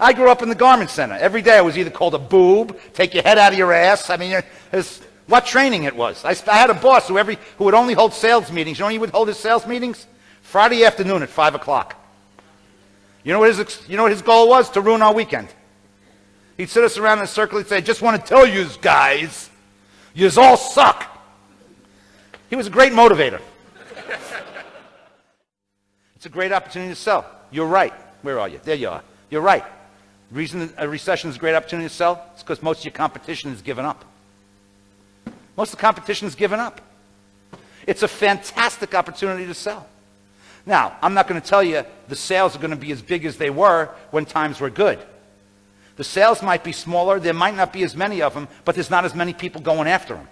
I grew up in the garment center. Every day I was either called a boob, take your head out of your ass. I mean, what training it was. I, I, had a boss who, every, who would only hold sales meetings. You know when he would hold his sales meetings? Friday afternoon at 5 o'clock. You know, what his, you know what his goal was? To ruin our weekend. He'd sit us around in a circle. He'd say, I just want to tell you guys Yous all suck. He was a great motivator. it's a great opportunity to sell. You're right. Where are you? There you are. You're right. Reason a recession is a great opportunity to sell is because most of your competition is given up. Most of the competition is given up. It's a fantastic opportunity to sell. Now, I'm not going to tell you the sales are going to be as big as they were when times were good. The sales might be smaller, there might not be as many of them, but there's not as many people going after them.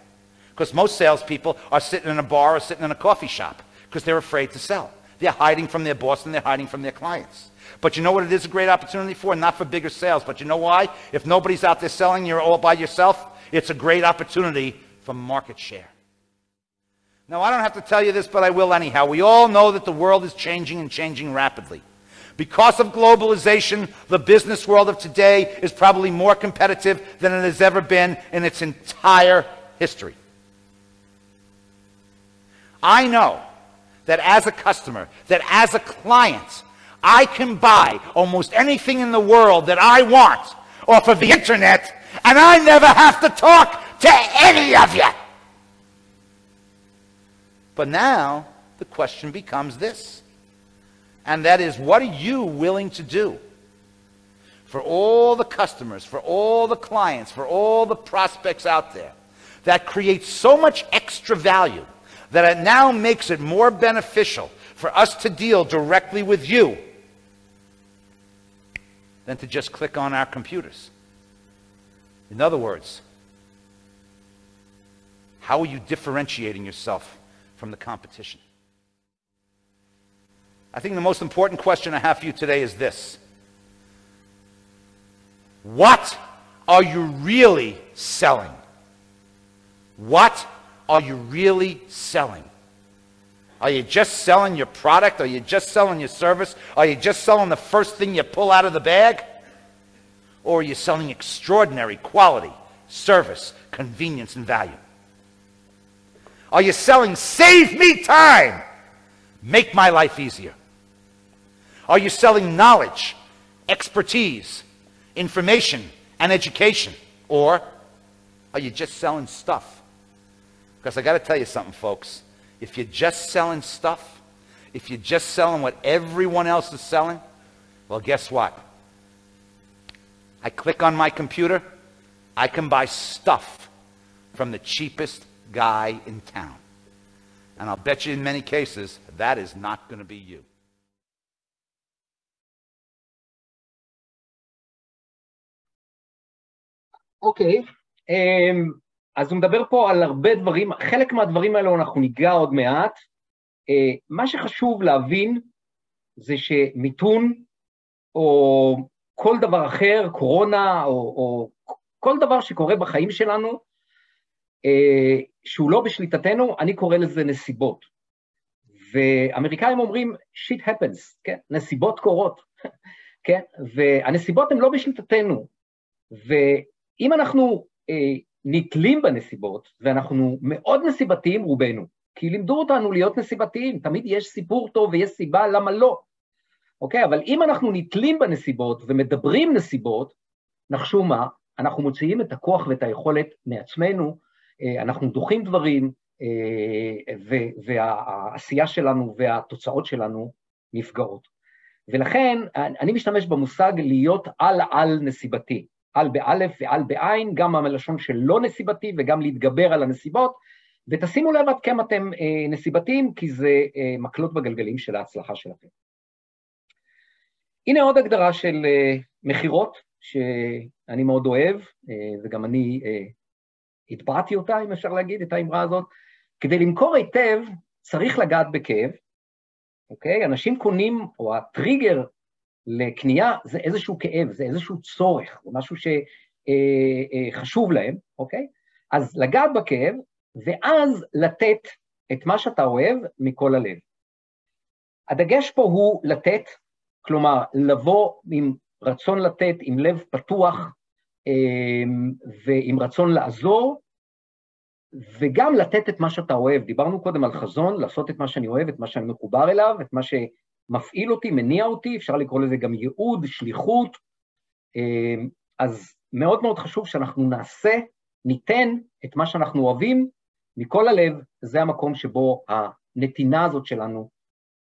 Because most salespeople are sitting in a bar or sitting in a coffee shop because they're afraid to sell. They're hiding from their boss and they're hiding from their clients. But you know what it is a great opportunity for? Not for bigger sales, but you know why? If nobody's out there selling, you're all by yourself, it's a great opportunity for market share. Now, I don't have to tell you this, but I will anyhow. We all know that the world is changing and changing rapidly. Because of globalization, the business world of today is probably more competitive than it has ever been in its entire history. I know that as a customer, that as a client, I can buy almost anything in the world that I want off of the internet, and I never have to talk to any of you. But now the question becomes this, and that is what are you willing to do for all the customers, for all the clients, for all the prospects out there that creates so much extra value that it now makes it more beneficial for us to deal directly with you than to just click on our computers. In other words, how are you differentiating yourself from the competition? I think the most important question I have for you today is this. What are you really selling? What are you really selling? Are you just selling your product? Are you just selling your service? Are you just selling the first thing you pull out of the bag? Or are you selling extraordinary quality, service, convenience, and value? Are you selling save me time, make my life easier? Are you selling knowledge, expertise, information, and education? Or are you just selling stuff? Because I got to tell you something, folks. If you're just selling stuff, if you're just selling what everyone else is selling, well, guess what? I click on my computer, I can buy stuff from the cheapest guy in town. And I'll bet you in many cases, that is not going to be you. Okay. Um, אז הוא מדבר פה על הרבה דברים, חלק מהדברים האלו אנחנו ניגע עוד מעט. אה, מה שחשוב להבין זה שמיתון, או כל דבר אחר, קורונה, או, או כל דבר שקורה בחיים שלנו, אה, שהוא לא בשליטתנו, אני קורא לזה נסיבות. ואמריקאים אומרים, shit happens, כן? נסיבות קורות, כן? והנסיבות הן לא בשליטתנו. ואם אנחנו אה, נתלים בנסיבות, ואנחנו מאוד נסיבתיים רובנו, כי לימדו אותנו להיות נסיבתיים, תמיד יש סיפור טוב ויש סיבה למה לא. אוקיי? אבל אם אנחנו נתלים בנסיבות ומדברים נסיבות, נחשו מה? אנחנו מוציאים את הכוח ואת היכולת מעצמנו, אה, אנחנו דוחים דברים, אה, והעשייה שלנו והתוצאות שלנו נפגעות. ולכן אני משתמש במושג להיות על-על נסיבתי. על באלף ועל בעין, גם המלשון של לא נסיבתי וגם להתגבר על הנסיבות, ותשימו לב עד כמה אתם אה, נסיבתיים, כי זה אה, מקלות בגלגלים של ההצלחה שלכם. הנה עוד הגדרה של אה, מכירות, שאני מאוד אוהב, אה, וגם אני אה, הטבעתי אותה, אם אפשר להגיד, את האמרה הזאת. כדי למכור היטב, צריך לגעת בכאב, אוקיי? אנשים קונים, או הטריגר לקנייה זה איזשהו כאב, זה איזשהו צורך, זה משהו שחשוב אה, אה, להם, אוקיי? אז לגעת בכאב, ואז לתת את מה שאתה אוהב מכל הלב. הדגש פה הוא לתת, כלומר, לבוא עם רצון לתת, עם לב פתוח אה, ועם רצון לעזור, וגם לתת את מה שאתה אוהב. דיברנו קודם על חזון, לעשות את מה שאני אוהב, את מה שאני מחובר אליו, את מה ש... מפעיל אותי, מניע אותי, אפשר לקרוא לזה גם ייעוד, שליחות. אמ, אז מאוד מאוד חשוב שאנחנו נעשה, ניתן את מה שאנחנו אוהבים מכל הלב, זה המקום שבו הנתינה הזאת שלנו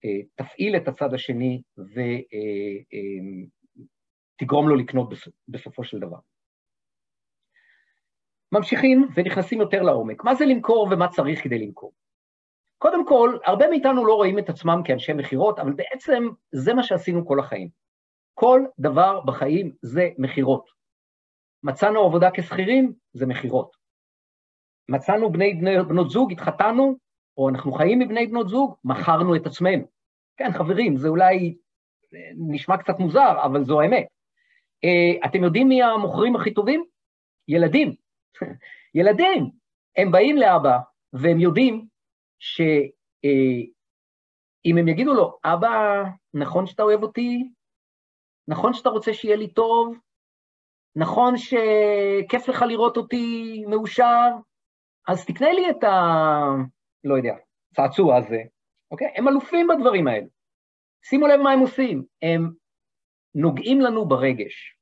אה, תפעיל את הצד השני ותגרום אה, אמ, לו לקנות בסופו של דבר. ממשיכים ונכנסים יותר לעומק. מה זה למכור ומה צריך כדי למכור? קודם כל, הרבה מאיתנו לא רואים את עצמם כאנשי מכירות, אבל בעצם זה מה שעשינו כל החיים. כל דבר בחיים זה מכירות. מצאנו עבודה כשכירים, זה מכירות. מצאנו בני, בני בנות זוג, התחתנו, או אנחנו חיים מבני בנות זוג, מכרנו את עצמנו. כן, חברים, זה אולי נשמע קצת מוזר, אבל זו האמת. אה, אתם יודעים מי המוכרים הכי טובים? ילדים. ילדים. הם באים לאבא, והם יודעים שאם אה, הם יגידו לו, אבא, נכון שאתה אוהב אותי? נכון שאתה רוצה שיהיה לי טוב? נכון שכיף לך לראות אותי מאושר? אז תקנה לי את ה... לא יודע, צעצוע הזה, אוקיי? הם אלופים בדברים האלה. שימו לב מה הם עושים, הם נוגעים לנו ברגש.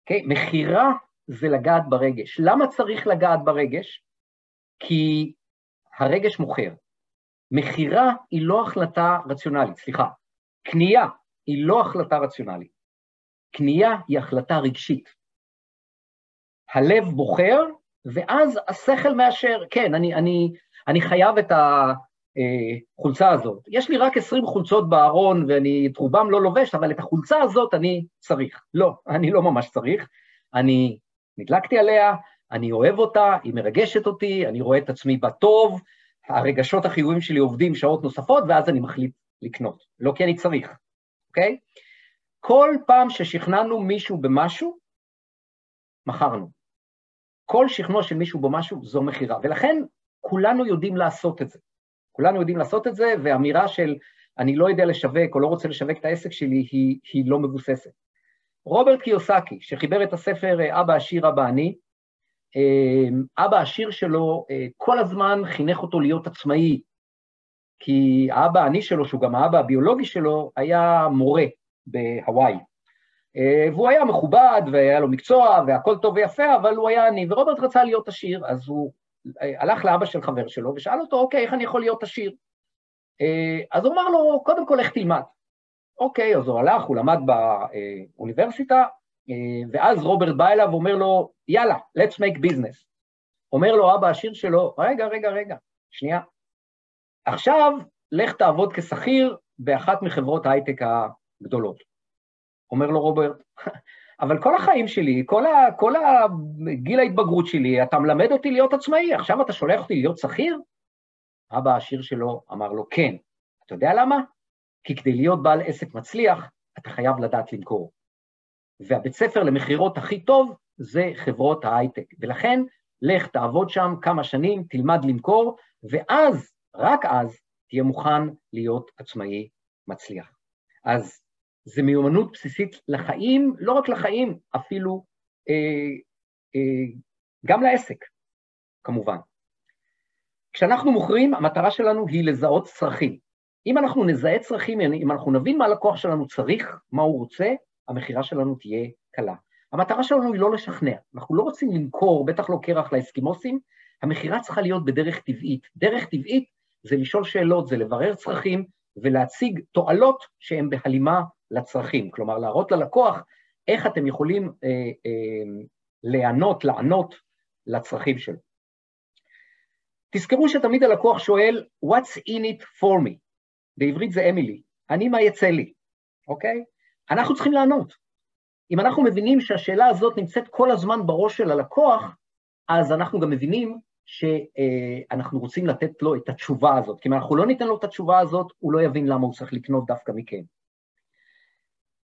אוקיי? מכירה זה לגעת ברגש. למה צריך לגעת ברגש? כי הרגש מוכר. מכירה היא לא החלטה רציונלית, סליחה, קנייה היא לא החלטה רציונלית. קנייה היא החלטה רגשית. הלב בוחר, ואז השכל מאשר, כן, אני, אני, אני חייב את החולצה הזאת. יש לי רק 20 חולצות בארון ואני את רובם לא לובש, אבל את החולצה הזאת אני צריך. לא, אני לא ממש צריך. אני נדלקתי עליה, אני אוהב אותה, היא מרגשת אותי, אני רואה את עצמי בטוב, הרגשות החיוביים שלי עובדים שעות נוספות, ואז אני מחליט לקנות. לא כי אני צריך, אוקיי? כל פעם ששכנענו מישהו במשהו, מכרנו. כל שכנוע של מישהו במשהו זו מכירה, ולכן כולנו יודעים לעשות את זה. כולנו יודעים לעשות את זה, ואמירה של אני לא יודע לשווק או לא רוצה לשווק את העסק שלי היא, היא לא מבוססת. רוברט קיוסקי, שחיבר את הספר אבא עשיר אבא אה, אבא עשיר שלו אה, כל הזמן חינך אותו להיות עצמאי, כי האבא העני שלו, שהוא גם האבא הביולוגי שלו, היה מורה בהוואי. והוא היה מכובד, והיה לו מקצוע, והכל טוב ויפה, אבל הוא היה עני, ורוברט רצה להיות עשיר, אז הוא הלך לאבא של חבר שלו ושאל אותו, אוקיי, איך אני יכול להיות עשיר? אז הוא אמר לו, קודם כל, איך תלמד? אוקיי, אז הוא הלך, הוא למד באוניברסיטה, ואז רוברט בא אליו ואומר לו, יאללה, let's make business. אומר לו אבא השיר שלו, רגע, רגע, רגע, שנייה. עכשיו, לך תעבוד כשכיר באחת מחברות ההייטק הגדולות. אומר לו רוברט, אבל כל החיים שלי, כל, ה, כל הגיל ההתבגרות שלי, אתה מלמד אותי להיות עצמאי, עכשיו אתה שולח אותי להיות שכיר? אבא השיר שלו אמר לו, כן. אתה יודע למה? כי כדי להיות בעל עסק מצליח, אתה חייב לדעת למכור. והבית ספר למכירות הכי טוב זה חברות ההייטק, ולכן לך תעבוד שם כמה שנים, תלמד למכור, ואז, רק אז, תהיה מוכן להיות עצמאי מצליח. אז זה מיומנות בסיסית לחיים, לא רק לחיים, אפילו אה, אה, גם לעסק, כמובן. כשאנחנו מוכרים, המטרה שלנו היא לזהות צרכים. אם אנחנו נזהה צרכים, אם אנחנו נבין מה הלקוח שלנו צריך, מה הוא רוצה, המכירה שלנו תהיה קלה. המטרה שלנו היא לא לשכנע, אנחנו לא רוצים למכור, בטח לא קרח לאסקימוסים, המכירה צריכה להיות בדרך טבעית. דרך טבעית זה לשאול שאלות, זה לברר צרכים ולהציג תועלות שהן בהלימה לצרכים, כלומר להראות ללקוח איך אתם יכולים אה, אה, להיענות, לענות לצרכים שלו. תזכרו שתמיד הלקוח שואל, What's in it for me? בעברית זה אמילי, אני מה יצא לי, אוקיי? אנחנו צריכים לענות. אם אנחנו מבינים שהשאלה הזאת נמצאת כל הזמן בראש של הלקוח, אז אנחנו גם מבינים שאנחנו רוצים לתת לו את התשובה הזאת, כי אם אנחנו לא ניתן לו את התשובה הזאת, הוא לא יבין למה הוא צריך לקנות דווקא מכם.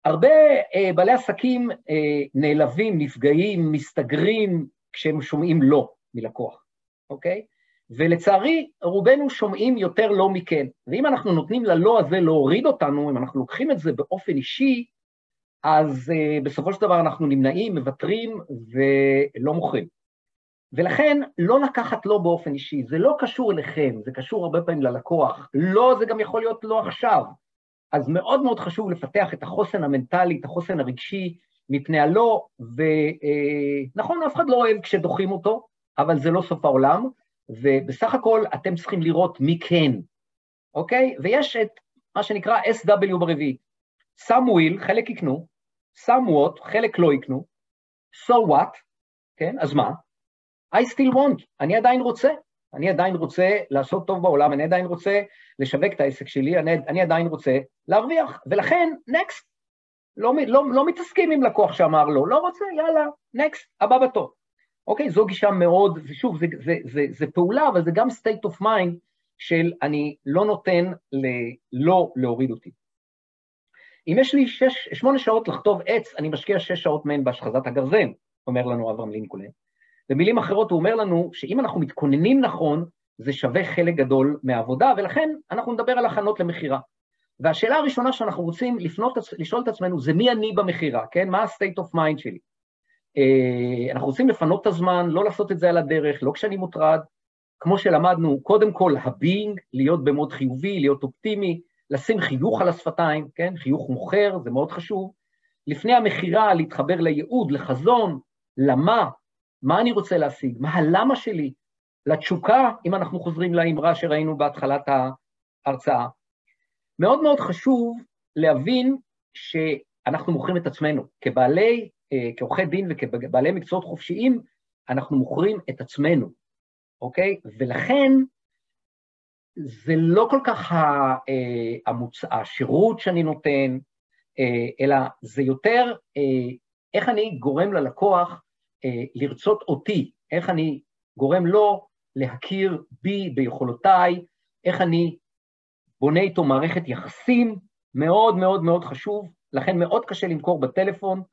הרבה אה, בעלי עסקים אה, נעלבים, נפגעים, מסתגרים כשהם שומעים לא מלקוח, אוקיי? ולצערי, רובנו שומעים יותר לא מכן. ואם אנחנו נותנים ללא הזה להוריד אותנו, אם אנחנו לוקחים את זה באופן אישי, אז uh, בסופו של דבר אנחנו נמנעים, מוותרים ולא מוכרים. ולכן, לא לקחת לא באופן אישי, זה לא קשור אליכם, זה קשור הרבה פעמים ללקוח. לא, זה גם יכול להיות לא עכשיו. אז מאוד מאוד חשוב לפתח את החוסן המנטלי, את החוסן הרגשי, מפני הלא, ונכון, אה, אף אחד לא אוהב כשדוחים אותו, אבל זה לא סוף העולם, ובסך הכל אתם צריכים לראות מי כן, אוקיי? ויש את מה שנקרא SW ברביעית. some will, חלק יקנו, somewhat, חלק לא יקנו, so what, כן, אז מה? I still want, אני עדיין רוצה, אני עדיין רוצה לעשות טוב בעולם, אני עדיין רוצה לשווק את העסק שלי, אני, אני עדיין רוצה להרוויח, ולכן, next, לא, לא, לא מתעסקים עם לקוח שאמר לא, לא רוצה, יאללה, next, הבא בתור. אוקיי? זו גישה מאוד, ושוב, זה, זה, זה, זה פעולה, אבל זה גם state of mind של אני לא נותן לא להוריד אותי. אם יש לי שש, שמונה שעות לכתוב עץ, אני משקיע שש שעות מהן בהשחזת הגרזן, אומר לנו אברהם לינקולן. במילים אחרות הוא אומר לנו שאם אנחנו מתכוננים נכון, זה שווה חלק גדול מהעבודה, ולכן אנחנו נדבר על הכנות למכירה. והשאלה הראשונה שאנחנו רוצים לפנות, לשאול את עצמנו, זה מי אני במכירה, כן? מה ה-state of mind שלי? אה, אנחנו רוצים לפנות את הזמן, לא לעשות את זה על הדרך, לא כשאני מוטרד. כמו שלמדנו, קודם כל ה-being, להיות במוד חיובי, להיות אופטימי, לשים חיוך על השפתיים, כן? חיוך מוכר, זה מאוד חשוב. לפני המכירה, להתחבר לייעוד, לחזון, למה, מה אני רוצה להשיג, מה הלמה שלי, לתשוקה, אם אנחנו חוזרים לאמרה שראינו בהתחלת ההרצאה. מאוד מאוד חשוב להבין שאנחנו מוכרים את עצמנו. כבעלי, כעורכי דין וכבעלי מקצועות חופשיים, אנחנו מוכרים את עצמנו, אוקיי? ולכן זה לא כל כך אה, המוצ... השירות שאני נותן, אה, אלא זה יותר איך אני גורם ללקוח לרצות אותי, איך אני גורם לו להכיר בי, ביכולותיי, איך אני בונה איתו מערכת יחסים מאוד מאוד מאוד חשוב, לכן מאוד קשה למכור בטלפון.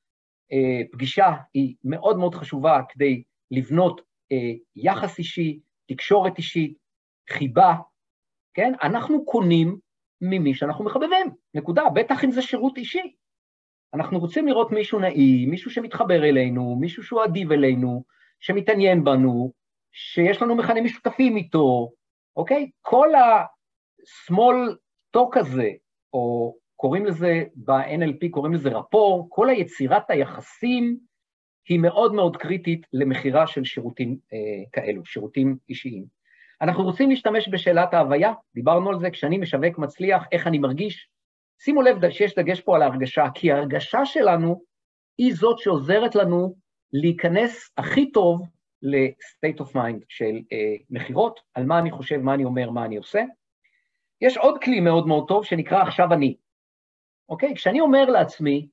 אה, פגישה היא מאוד מאוד חשובה כדי לבנות אה, יחס אישי, תקשורת אישית, חיבה, כן? אנחנו קונים ממי שאנחנו מחבבים, נקודה, בטח אם זה שירות אישי. אנחנו רוצים לראות מישהו נעים, מישהו שמתחבר אלינו, מישהו שהוא אדיב אלינו, שמתעניין בנו, שיש לנו מכנים משותפים איתו, אוקיי? כל ה... small talk הזה, או קוראים לזה, ב-NLP קוראים לזה רפור, כל היצירת היחסים היא מאוד מאוד קריטית למכירה של שירותים אה, כאלו, שירותים אישיים. אנחנו רוצים להשתמש בשאלת ההוויה, דיברנו על זה, כשאני משווק מצליח, איך אני מרגיש. שימו לב שיש דגש פה על ההרגשה, כי ההרגשה שלנו היא זאת שעוזרת לנו להיכנס הכי טוב ל-state of mind של אה, מכירות, על מה אני חושב, מה אני אומר, מה אני עושה. יש עוד כלי מאוד מאוד טוב שנקרא עכשיו אני. אוקיי? כשאני אומר לעצמי,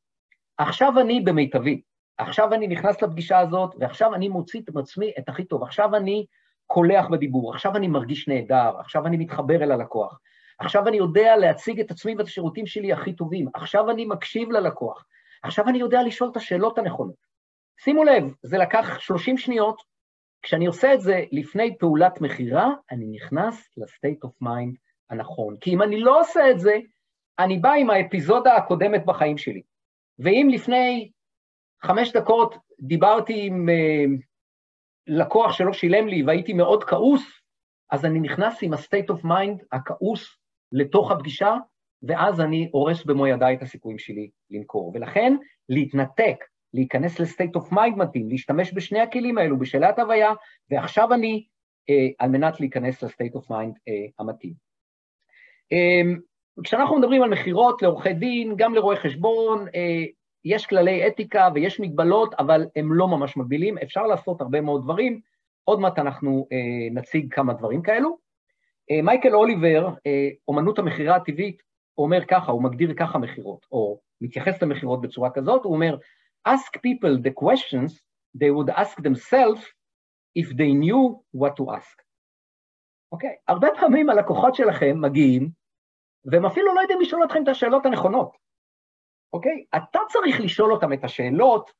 עכשיו אני במיטבי, עכשיו אני נכנס לפגישה הזאת, ועכשיו אני מוציא את עצמי את הכי טוב, עכשיו אני קולח בדיבור, עכשיו אני מרגיש נהדר, עכשיו אני מתחבר אל הלקוח, עכשיו אני יודע להציג את עצמי ואת השירותים שלי הכי טובים, עכשיו אני מקשיב ללקוח, עכשיו אני יודע לשאול את השאלות הנכונות. שימו לב, זה לקח 30 שניות, כשאני עושה את זה לפני פעולת מכירה, אני נכנס ל-state of mind הנכון. כי אם אני לא עושה את זה, אני בא עם האפיזודה הקודמת בחיים שלי. ואם לפני חמש דקות דיברתי עם uh, לקוח שלא שילם לי והייתי מאוד כעוס, אז אני נכנס עם ה-state of mind הכעוס לתוך הפגישה, ואז אני הורס במו ידיי את הסיכויים שלי למכור. ולכן, להתנתק, להיכנס ל-state of mind מתאים, להשתמש בשני הכלים האלו, בשאלת הוויה, ועכשיו אני, uh, על מנת להיכנס ל-state of mind uh, המתאים. אמ, כשאנחנו מדברים על מכירות לעורכי דין, גם לרואי חשבון, אה, יש כללי אתיקה ויש מגבלות, אבל הם לא ממש מגבילים, אפשר לעשות הרבה מאוד דברים. עוד מעט אנחנו אה, נציג כמה דברים כאלו. אה, מייקל אוליבר, אומנות המכירה הטבעית, אומר ככה, הוא מגדיר ככה מכירות, או מתייחס למכירות בצורה כזאת, הוא אומר, ask people the questions they would ask themselves if they knew what to ask. אוקיי? Okay? הרבה פעמים הלקוחות שלכם מגיעים והם אפילו לא יודעים לשאול אתכם את השאלות הנכונות, אוקיי? אתה צריך לשאול אותם את השאלות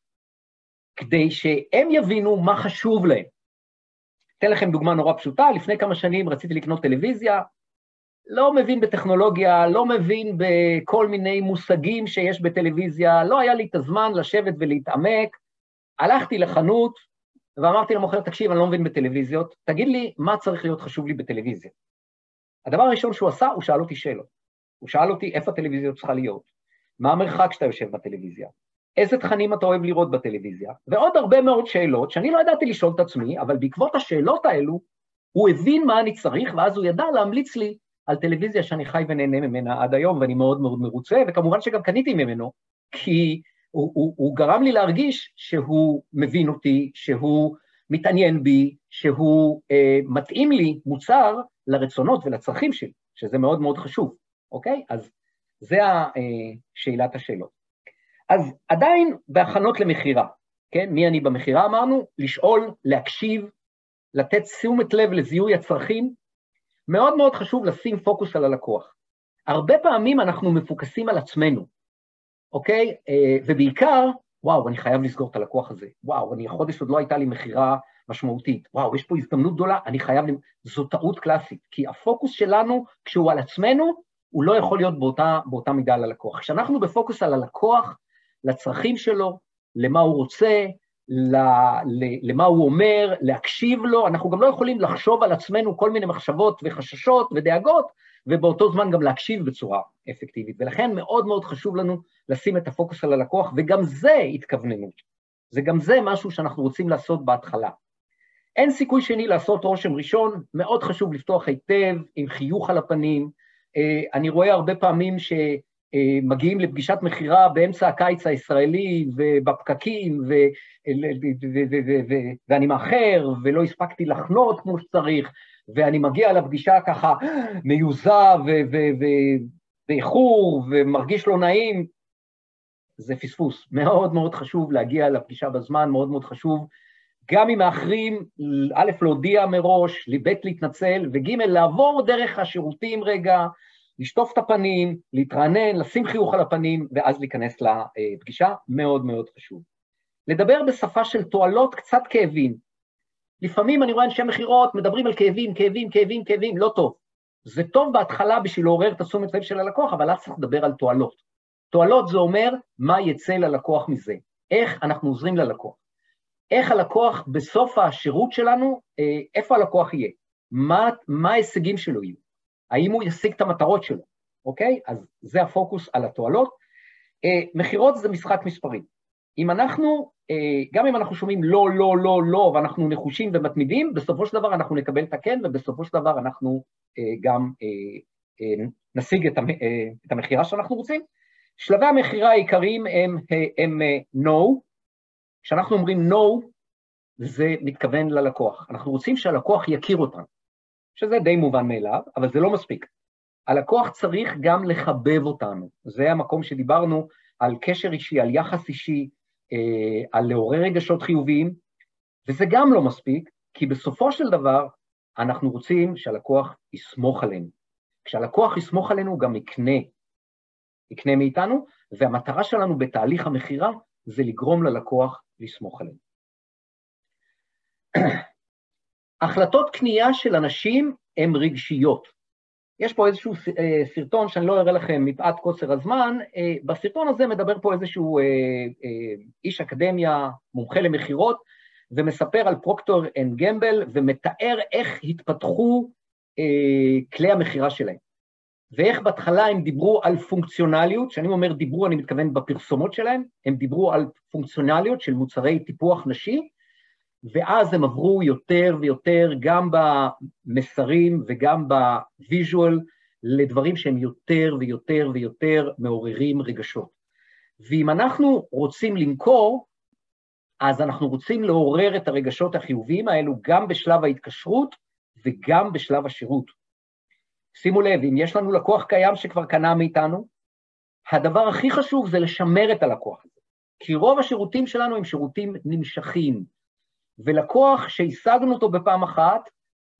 כדי שהם יבינו מה חשוב להם. אתן לכם דוגמה נורא פשוטה, לפני כמה שנים רציתי לקנות טלוויזיה, לא מבין בטכנולוגיה, לא מבין בכל מיני מושגים שיש בטלוויזיה, לא היה לי את הזמן לשבת ולהתעמק, הלכתי לחנות ואמרתי למוכר, תקשיב, אני לא מבין בטלוויזיות, תגיד לי מה צריך להיות חשוב לי בטלוויזיה. הדבר הראשון שהוא עשה, הוא שאל אותי שאלות. הוא שאל אותי איפה הטלוויזיה צריכה להיות, מה המרחק שאתה יושב בטלוויזיה, איזה תכנים אתה אוהב לראות בטלוויזיה, ועוד הרבה מאוד שאלות שאני לא ידעתי לשאול את עצמי, אבל בעקבות השאלות האלו, הוא הבין מה אני צריך, ואז הוא ידע להמליץ לי על טלוויזיה שאני חי ונהנה ממנה עד היום, ואני מאוד מאוד מרוצה, וכמובן שגם קניתי ממנו, כי הוא, הוא, הוא גרם לי להרגיש שהוא מבין אותי, שהוא מתעניין בי, שהוא אה, מתאים לי מוצר לרצונות ולצרכים שלי, שזה מאוד מאוד חשוב, אוקיי? אז זה שאלת השאלות. אז עדיין בהכנות למכירה, כן? מי אני במכירה אמרנו? לשאול, להקשיב, לתת תשומת לב לזיהוי הצרכים. מאוד מאוד חשוב לשים פוקוס על הלקוח. הרבה פעמים אנחנו מפוקסים על עצמנו, אוקיי? אה, ובעיקר, וואו, אני חייב לסגור את הלקוח הזה. וואו, אני החודש עוד לא הייתה לי מכירה משמעותית. וואו, יש פה הזדמנות גדולה, אני חייב... זו טעות קלאסית, כי הפוקוס שלנו, כשהוא על עצמנו, הוא לא יכול להיות באותה, באותה מידה על הלקוח. כשאנחנו בפוקוס על הלקוח, לצרכים שלו, למה הוא רוצה, למה הוא אומר, להקשיב לו, אנחנו גם לא יכולים לחשוב על עצמנו כל מיני מחשבות וחששות ודאגות, ובאותו זמן גם להקשיב בצורה אפקטיבית. ולכן מאוד מאוד חשוב לנו לשים את הפוקוס על הלקוח, וגם זה התכווננות. זה גם זה משהו שאנחנו רוצים לעשות בהתחלה. אין סיכוי שני לעשות רושם ראשון, מאוד חשוב לפתוח היטב, עם חיוך על הפנים. אה, אני רואה הרבה פעמים ש... אה, לפגישת מכירה באמצע הקיץ הישראלי ובפקקים, ו, ו, ו, ואני מאחר ולא הספקתי לחנות כמו שצריך, ואני מגיע לפגישה ככה מיוזע באיחור ומרגיש לא נעים, זה פספוס. מאוד מאוד חשוב להגיע לפגישה בזמן, מאוד מאוד חשוב, גם אם מאחרים, א', להודיע מראש, ב', להתנצל, וג', לעבור דרך השירותים רגע, לשטוף את הפנים, להתרענן, לשים חיוך על הפנים, ואז להיכנס לפגישה, מאוד מאוד חשוב. לדבר בשפה של תועלות, קצת כאבים. לפעמים אני רואה אנשי מכירות מדברים על כאבים, כאבים, כאבים, כאבים, לא טוב. זה טוב בהתחלה בשביל לעורר את התשומת לב של הלקוח, אבל אז צריך לדבר על תועלות. תועלות זה אומר מה יצא ללקוח מזה, איך אנחנו עוזרים ללקוח. איך הלקוח בסוף השירות שלנו, אה, איפה הלקוח יהיה, מה, מה ההישגים שלו יהיו. האם הוא ישיג את המטרות שלו, אוקיי? אז זה הפוקוס על התועלות. אה, מכירות זה משחק מספרים. אם אנחנו, אה, גם אם אנחנו שומעים לא, לא, לא, לא, ואנחנו נחושים ומתמידים, בסופו של דבר אנחנו נקבל את הכן, ובסופו של דבר אנחנו אה, גם אה, אה, נשיג את, המ, אה, את המכירה שאנחנו רוצים. שלבי המכירה העיקריים הם, אה, הם אה, no, כשאנחנו אומרים no, זה מתכוון ללקוח. אנחנו רוצים שהלקוח יכיר אותנו. שזה די מובן מאליו, אבל זה לא מספיק. הלקוח צריך גם לחבב אותנו. זה המקום שדיברנו על קשר אישי, על יחס אישי, אה, על לעורר רגשות חיוביים, וזה גם לא מספיק, כי בסופו של דבר אנחנו רוצים שהלקוח יסמוך עלינו. כשהלקוח יסמוך עלינו הוא גם יקנה, יקנה מאיתנו, והמטרה שלנו בתהליך המכירה זה לגרום ללקוח לסמוך עלינו. החלטות קנייה של אנשים הן רגשיות. יש פה איזשהו אה, סרטון שאני לא אראה לכם מפאת קוצר הזמן, אה, בסרטון הזה מדבר פה איזשהו אה, איש אקדמיה, מומחה למכירות, ומספר על Procter and Gamble, ומתאר איך התפתחו כלי המכירה שלהם. ואיך בהתחלה הם דיברו על פונקציונליות, כשאני אומר דיברו, אני מתכוון בפרסומות שלהם, הם דיברו על פונקציונליות של מוצרי טיפוח נשי, ואז הם עברו יותר ויותר גם במסרים וגם ב visual לדברים שהם יותר ויותר ויותר מעוררים רגשות. ואם אנחנו רוצים למכור, אז אנחנו רוצים לעורר את הרגשות החיוביים האלו גם בשלב ההתקשרות וגם בשלב השירות. שימו לב, אם יש לנו לקוח קיים שכבר קנה מאיתנו, הדבר הכי חשוב זה לשמר את הלקוח הזה, כי רוב השירותים שלנו הם שירותים נמשכים, ולקוח שהשגנו אותו בפעם אחת,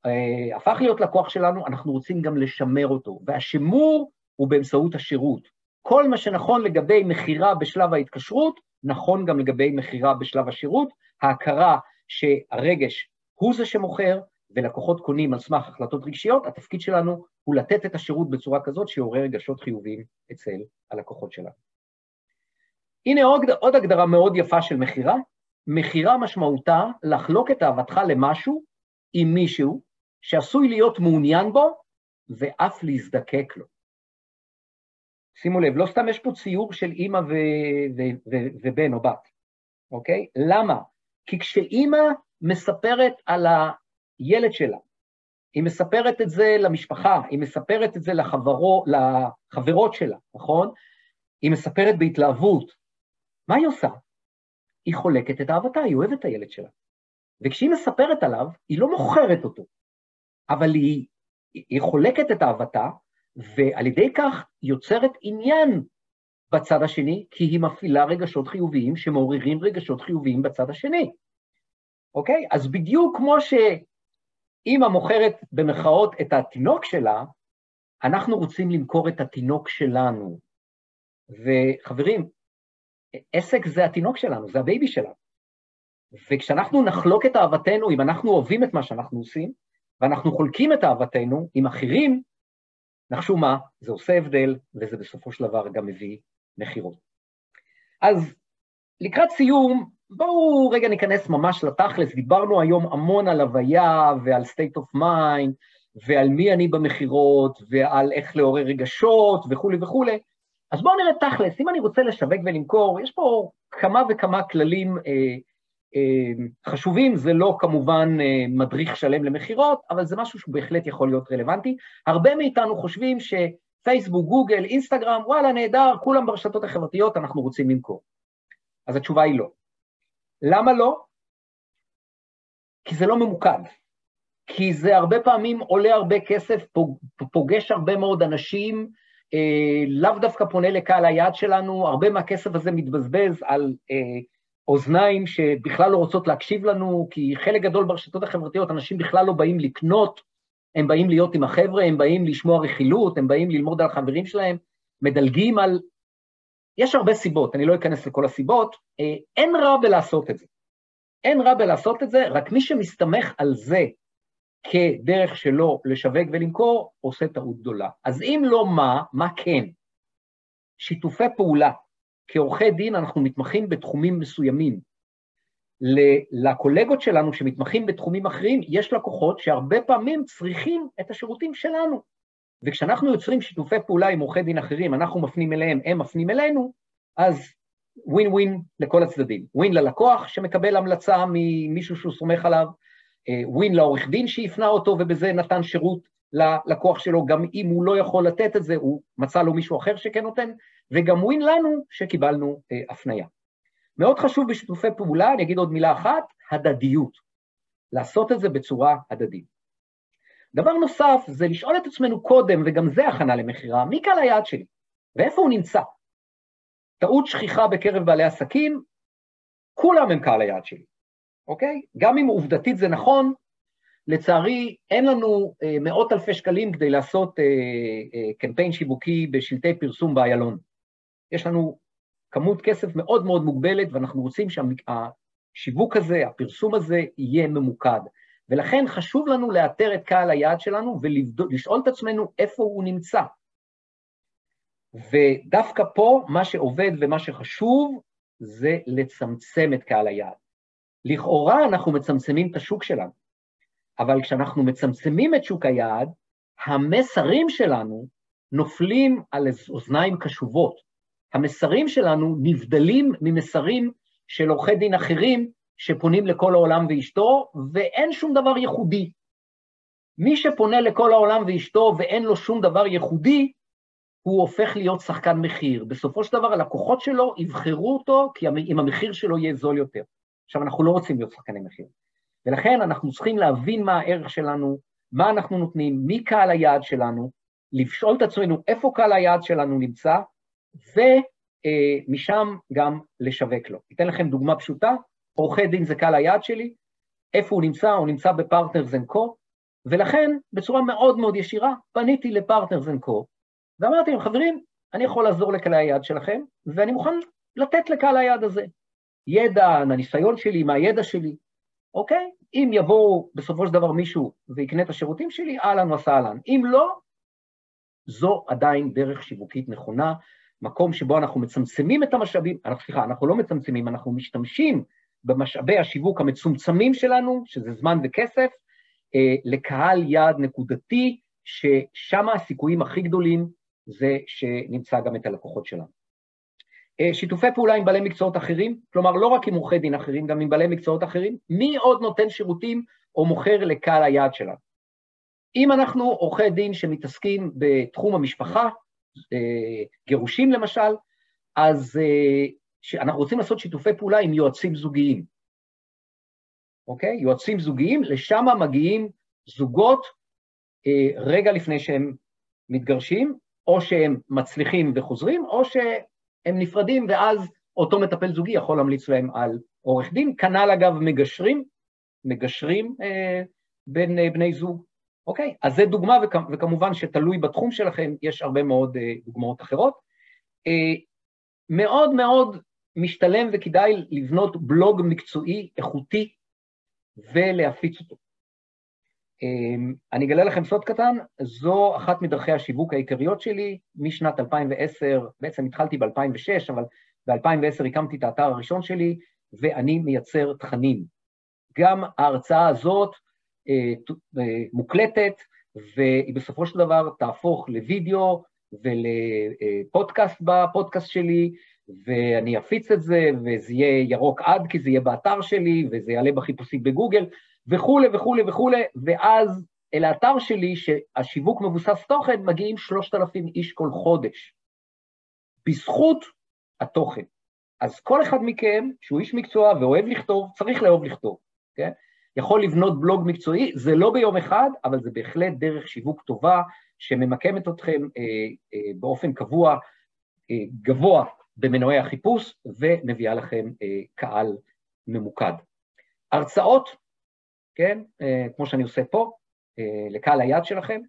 אה, הפך להיות לקוח שלנו, אנחנו רוצים גם לשמר אותו, והשימור הוא באמצעות השירות. כל מה שנכון לגבי מכירה בשלב ההתקשרות, נכון גם לגבי מכירה בשלב השירות, ההכרה שהרגש הוא זה שמוכר, ולקוחות קונים על סמך החלטות רגשיות, התפקיד שלנו הוא לתת את השירות בצורה כזאת שיעורר רגשות חיוביים אצל הלקוחות שלנו. הנה עוד, עוד הגדרה מאוד יפה של מכירה, מכירה משמעותה לחלוק את אהבתך למשהו עם מישהו שעשוי להיות מעוניין בו ואף להזדקק לו. שימו לב, לא סתם יש פה ציור של אימא ו- ו- ו- ובן או בת, אוקיי? למה? כי כשאימא מספרת על הילד שלה, היא מספרת את זה למשפחה, היא מספרת את זה לחברו, לחברות שלה, נכון? היא מספרת בהתלהבות. מה היא עושה? היא חולקת את אהבתה, היא אוהבת את הילד שלה. וכשהיא מספרת עליו, היא לא מוכרת אותו, אבל היא, היא חולקת את אהבתה, ועל ידי כך יוצרת עניין בצד השני, כי היא מפעילה רגשות חיוביים שמעוררים רגשות חיוביים בצד השני. אוקיי? אז בדיוק כמו אימא מוכרת במרכאות את התינוק שלה, אנחנו רוצים למכור את התינוק שלנו. וחברים, עסק זה התינוק שלנו, זה ה baby שלנו. וכשאנחנו נחלוק את אהבתנו, אם אנחנו אוהבים את מה שאנחנו עושים, ואנחנו חולקים את אהבתנו עם אחרים, נחשו מה, זה עושה הבדל, וזה בסופו של דבר גם מביא מכירות. אז לקראת סיום, בואו רגע ניכנס ממש לתכלס, דיברנו היום המון על הוויה ועל state of mind, ועל מי אני במכירות, ועל איך לעורר רגשות וכולי וכולי, אז בואו נראה תכלס, אם אני רוצה לשווק ולמכור, יש פה כמה וכמה כללים אה, אה, חשובים, זה לא כמובן אה, מדריך שלם למכירות, אבל זה משהו שהוא בהחלט יכול להיות רלוונטי. הרבה מאיתנו חושבים שפייסבוק, גוגל, אינסטגרם, וואלה, נהדר, כולם ברשתות החברתיות, אנחנו רוצים למכור. אז התשובה היא לא. למה לא? כי זה לא ממוקד. כי זה הרבה פעמים עולה הרבה כסף, פוגש הרבה מאוד אנשים, אה, לאו דווקא פונה לקהל היעד שלנו, הרבה מהכסף הזה מתבזבז על אה, אוזניים שבכלל לא רוצות להקשיב לנו, כי חלק גדול ברשתות החברתיות, אנשים בכלל לא באים לקנות, הם באים להיות עם החבר'ה, הם באים לשמוע רכילות, הם באים ללמוד על החברים שלהם, מדלגים על... יש הרבה סיבות, אני לא אכנס לכל הסיבות, אה, אין רע בלעשות את זה. אין רע בלעשות את זה, רק מי שמסתמך על זה כדרך שלו לשווק ולמכור, עושה טעות גדולה. אז אם לא מה, מה כן? שיתופי פעולה. כעורכי דין אנחנו מתמחים בתחומים מסוימים. לקולגות שלנו שמתמחים בתחומים אחרים, יש לקוחות שהרבה פעמים צריכים את השירותים שלנו. וכשאנחנו יוצרים שיתופי פעולה עם עורכי דין אחרים, אנחנו מפנים אליהם, הם מפנים אלינו, אז ווין ווין לכל הצדדים. ווין ללקוח שמקבל המלצה ממישהו שהוא סומך עליו, אה, ווין לעורך דין שהפנה אותו ובזה נתן שירות ללקוח שלו, גם אם הוא לא יכול לתת את זה, הוא מצא לו מישהו אחר שכן נותן, וגם ווין לנו שקיבלנו אה, הפנייה. מאוד חשוב בשיתופי פעולה, אני אגיד עוד מילה אחת, הדדיות. לעשות את זה בצורה הדדית. דבר נוסף זה לשאול את עצמנו קודם, וגם זה הכנה למכירה, מי קהל היעד שלי ואיפה הוא נמצא. טעות שכיחה בקרב בעלי עסקים, כולם הם קהל היעד שלי. אוקיי? גם אם עובדתית זה נכון, לצערי אין לנו אה, מאות אלפי שקלים כדי לעשות אה, אה, קמפיין שיווקי בשלטי פרסום באיילון. יש לנו כמות כסף מאוד מאוד מוגבלת, ואנחנו רוצים שהשיווק הזה, הפרסום הזה, יהיה ממוקד. ולכן חשוב לנו לאתר את קהל היעד שלנו ולשאול את עצמנו איפה הוא נמצא. ודווקא פה, מה שעובד ומה שחשוב זה לצמצם את קהל היעד. לכאורה אנחנו מצמצמים את השוק שלנו, אבל כשאנחנו מצמצמים את שוק היעד, המסרים שלנו נופלים על אוזניים קשובות. המסרים שלנו נבדלים ממסרים של עורכי דין אחרים שפונים לכל העולם ואשתו, ואין שום דבר ייחודי. מי שפונה לכל העולם ואשתו ואין לו שום דבר ייחודי, הוא הופך להיות שחקן מחיר. בסופו של דבר הלקוחות שלו יבחרו אותו כי אם המחיר שלו יהיה זול יותר. עכשיו, אנחנו לא רוצים להיות שחקני מחיר. ולכן אנחנו צריכים להבין מה הערך שלנו, מה אנחנו נותנים, מי קהל היעד שלנו, לשאול את עצמנו איפה קהל היעד שלנו נמצא, ומשם גם לשווק לו. אתן לכם דוגמה פשוטה, עורכי דין זה קהל היעד שלי, איפה הוא נמצא? הוא נמצא ב Partners and Co, ולכן בצורה מאוד מאוד ישירה פניתי ל Partners and Co, ואמרתי להם, חברים, אני יכול לעזור לקהל היעד שלכם, ואני מוכן לתת לקהל היעד הזה. ידע, מהניסיון שלי, מהידע שלי, אוקיי? אם יבואו בסופו של דבר מישהו ויקנה את השירותים שלי, אהלן וסהלן. אם לא, זו עדיין דרך שיווקית נכונה, מקום שבו אנחנו מצמצמים את המשאבים, סליחה, אנחנו לא מצמצמים, אנחנו משתמשים במשאבי השיווק המצומצמים שלנו, שזה זמן וכסף, אה, לקהל יעד נקודתי, ששם הסיכויים הכי גדולים זה שנמצא גם את הלקוחות שלנו. אה, שיתופי פעולה עם בעלי מקצועות אחרים, כלומר לא רק עם עורכי דין אחרים, גם עם בעלי מקצועות אחרים, מי עוד נותן שירותים או מוכר לקהל היעד שלנו. אם אנחנו עורכי דין שמתעסקים בתחום המשפחה, אה, גירושים למשל, אז אה, אנחנו רוצים לעשות שיתופי פעולה עם יועצים זוגיים. אוקיי? יועצים זוגיים, לשם מגיעים זוגות רגע לפני שהם מתגרשים, או שהם מצליחים וחוזרים, או ש... הם נפרדים, ואז אותו מטפל זוגי יכול להמליץ להם על עורך דין. כנ"ל אגב מגשרים, מגשרים אה, בין אה, בני זוג. אוקיי? אז זה דוגמה, וכמובן שתלוי בתחום שלכם, יש הרבה מאוד דוגמאות אחרות. מאוד מאוד משתלם וכדאי לבנות בלוג מקצועי, איכותי, ולהפיץ אותו. אמ, אני אגלה לכם סוד קטן, זו אחת מדרכי השיווק העיקריות שלי משנת 2010, בעצם התחלתי ב-2006, אבל ב-2010 הקמתי את האתר הראשון שלי, ואני מייצר תכנים. גם ההרצאה הזאת אה, אה, מוקלטת, והיא בסופו של דבר תהפוך לוידאו ולפודקאסט בפודקאסט שלי, ואני אפיץ את זה, וזה יהיה ירוק עד, כי זה יהיה באתר שלי, וזה יעלה בחיפושים בגוגל, וכולי וכולי וכולי, ואז אל האתר שלי, שהשיווק מבוסס תוכן, מגיעים 3,000 איש כל חודש. בזכות התוכן. אז כל אחד מכם, שהוא איש מקצוע ואוהב לכתוב, צריך לאהוב לכתוב, כן? יכול לבנות בלוג מקצועי, זה לא ביום אחד, אבל זה בהחלט דרך שיווק טובה, שממקמת אתכם אה, אה, באופן קבוע, אה, גבוה במנועי החיפוש, ומביאה לכם אה, קהל ממוקד. הרצאות, כן, אה, כמו שאני עושה פה, אה, לקהל היד שלכם,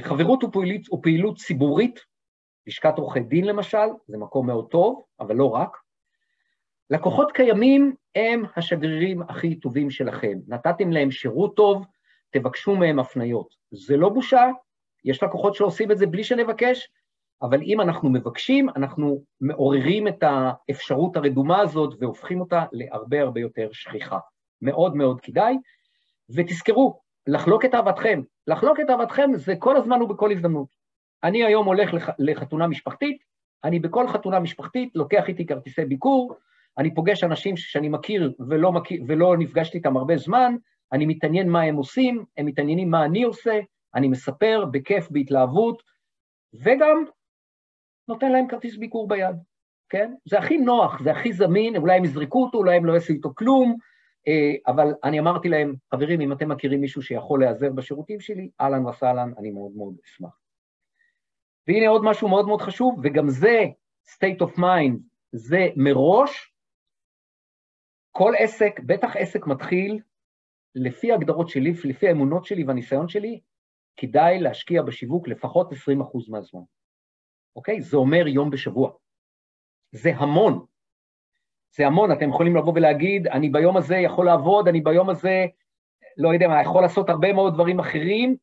חברות ופעילות, ופעילות ציבורית, לשכת עורכי דין למשל, זה מקום מאוד טוב, אבל לא רק. לקוחות קיימים הם השגרירים הכי טובים שלכם. נתתם להם שירות טוב, תבקשו מהם הפניות. זה לא בושה, יש לקוחות שעושים את זה בלי שנבקש, אבל אם אנחנו מבקשים, אנחנו מעוררים את האפשרות הרדומה הזאת והופכים אותה להרבה הרבה יותר שכיחה. מאוד מאוד כדאי. ותזכרו, לחלוק את אהבתכם. לחלוק את אהבתכם זה כל הזמן ובכל הזדמנות. אני היום הולך לח, לחתונה משפחתית, אני בכל חתונה משפחתית לוקח איתי כרטיסי ביקור, אני פוגש אנשים שאני מכיר ולא, מכיר ולא נפגשתי איתם הרבה זמן, אני מתעניין מה הם עושים, הם מתעניינים מה אני עושה, אני מספר בכיף, בהתלהבות, וגם נותן להם כרטיס ביקור ביד, כן? זה הכי נוח, זה הכי זמין, אולי הם יזרקו אותו, אולי הם לא יעשו איתו כלום, אה, אבל אני אמרתי להם, חברים, אם אתם מכירים מישהו שיכול להיעזר בשירותים שלי, אהלן וסהלן, אני מאוד מאוד אשמח. והנה עוד משהו מאוד מאוד חשוב, וגם זה state of mind, זה מראש, כל עסק, בטח עסק מתחיל, לפי ההגדרות שלי, לפי האמונות שלי והניסיון שלי, כדאי להשקיע בשיווק לפחות 20% מהזמן. אוקיי? זה אומר יום בשבוע. זה המון. זה המון, אתם יכולים לבוא ולהגיד, אני ביום הזה יכול לעבוד, אני ביום הזה, לא יודע מה, יכול לעשות הרבה מאוד דברים אחרים,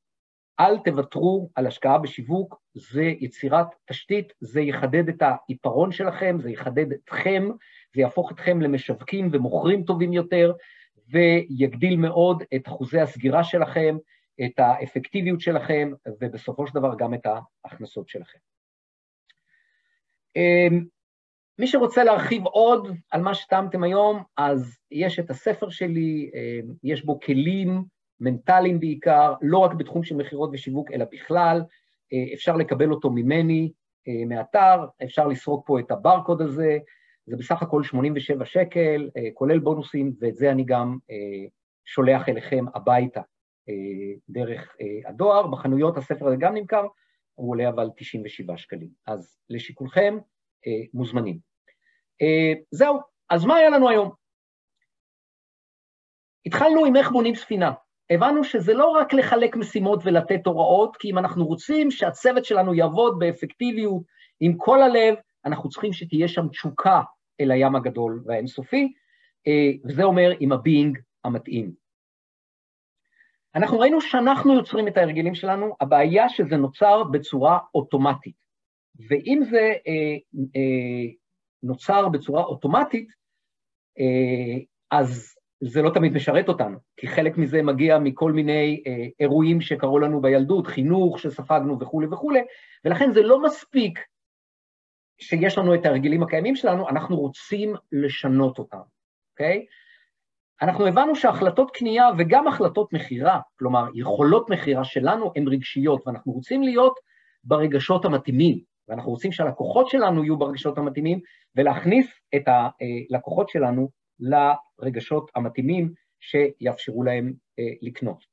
אל תוותרו על השקעה בשיווק, זה יצירת תשתית, זה יחדד את העיפרון שלכם, זה יחדד אתכם, זה יהפוך אתכם למשווקים ומוכרים טובים יותר, ויגדיל מאוד את אחוזי הסגירה שלכם, את האפקטיביות שלכם, ובסופו של דבר גם את ההכנסות שלכם. אמ, מי שרוצה להרחיב עוד על מה שטעמתם היום, אז יש את הספר שלי, אמ, יש בו כלים מנטליים בעיקר, לא רק בתחום של מכירות ושיווק, אלא בכלל. אה, אפשר לקבל אותו ממני, אה, מאתר, אפשר לסרוק פה את הברקוד הזה, זה בסך הכל 87 שקל, אה, כולל בונוסים, ואת זה אני גם שולח אליכם הביתה דרך הדואר. בחנויות הספר הזה גם נמכר, הוא עולה אבל 97 שקלים. אז לשיקולכם, מוזמנים. זהו, אז מה היה לנו היום? התחלנו עם איך בונים ספינה. הבנו שזה לא רק לחלק משימות ולתת הוראות, כי אם אנחנו רוצים שהצוות שלנו יעבוד באפקטיביות עם כל הלב, אנחנו צריכים שתהיה שם תשוקה אל הים הגדול והאינסופי, אה, וזה אומר עם הבינג המתאים. אנחנו ראינו שאנחנו יוצרים את ההרגלים שלנו, הבעיה שזה נוצר בצורה אוטומטית. ואם זה אה, אה, נוצר בצורה אוטומטית, אה, אז זה לא תמיד משרת אותנו, כי חלק מזה מגיע מכל מיני אה, אירועים שקרו לנו בילדות, חינוך שספגנו וכולי וכולי, ולכן זה לא מספיק שיש לנו את ההרגלים הקיימים שלנו, אנחנו רוצים לשנות אותם, אוקיי? אנחנו הבנו שהחלטות קנייה וגם החלטות מכירה, כלומר, יכולות מכירה שלנו הן רגשיות, ואנחנו רוצים להיות ברגשות המתאימים, ואנחנו רוצים שהלקוחות שלנו יהיו ברגשות המתאימים, ולהכניס את הלקוחות שלנו לרגשות המתאימים שיאפשרו להם אה, לקנות.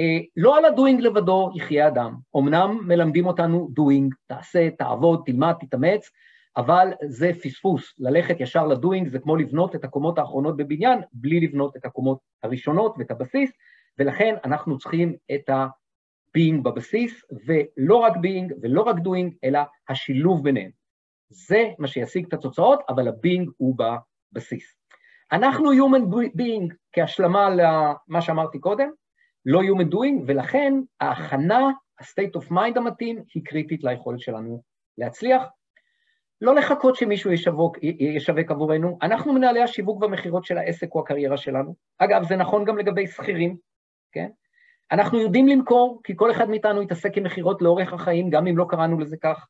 אה, לא על הדוינג לבדו יחיה אדם, אמנם מלמדים אותנו דוינג, תעשה, תעבוד, תלמד, תתאמץ, אבל זה פספוס, ללכת ישר לדוינג זה כמו לבנות את הקומות האחרונות בבניין בלי לבנות את הקומות הראשונות ואת הבסיס, ולכן אנחנו צריכים את ה-being בבסיס, ולא רק being ולא רק doing, אלא השילוב ביניהם. זה מה שישיג את התוצאות, אבל ה-being הוא בבסיס. אנחנו human being כהשלמה למה שאמרתי קודם, לא human doing, ולכן ההכנה, ה-state of mind המתאים, היא קריטית ליכולת שלנו להצליח. לא לחכות שמישהו ישווק, ישווק עבורנו, אנחנו מנהלי השיווק והמכירות של העסק או הקריירה שלנו. אגב, זה נכון גם לגבי שכירים, כן? אנחנו יודעים למכור, כי כל אחד מאיתנו יתעסק עם מכירות לאורך החיים, גם אם לא קראנו לזה כך,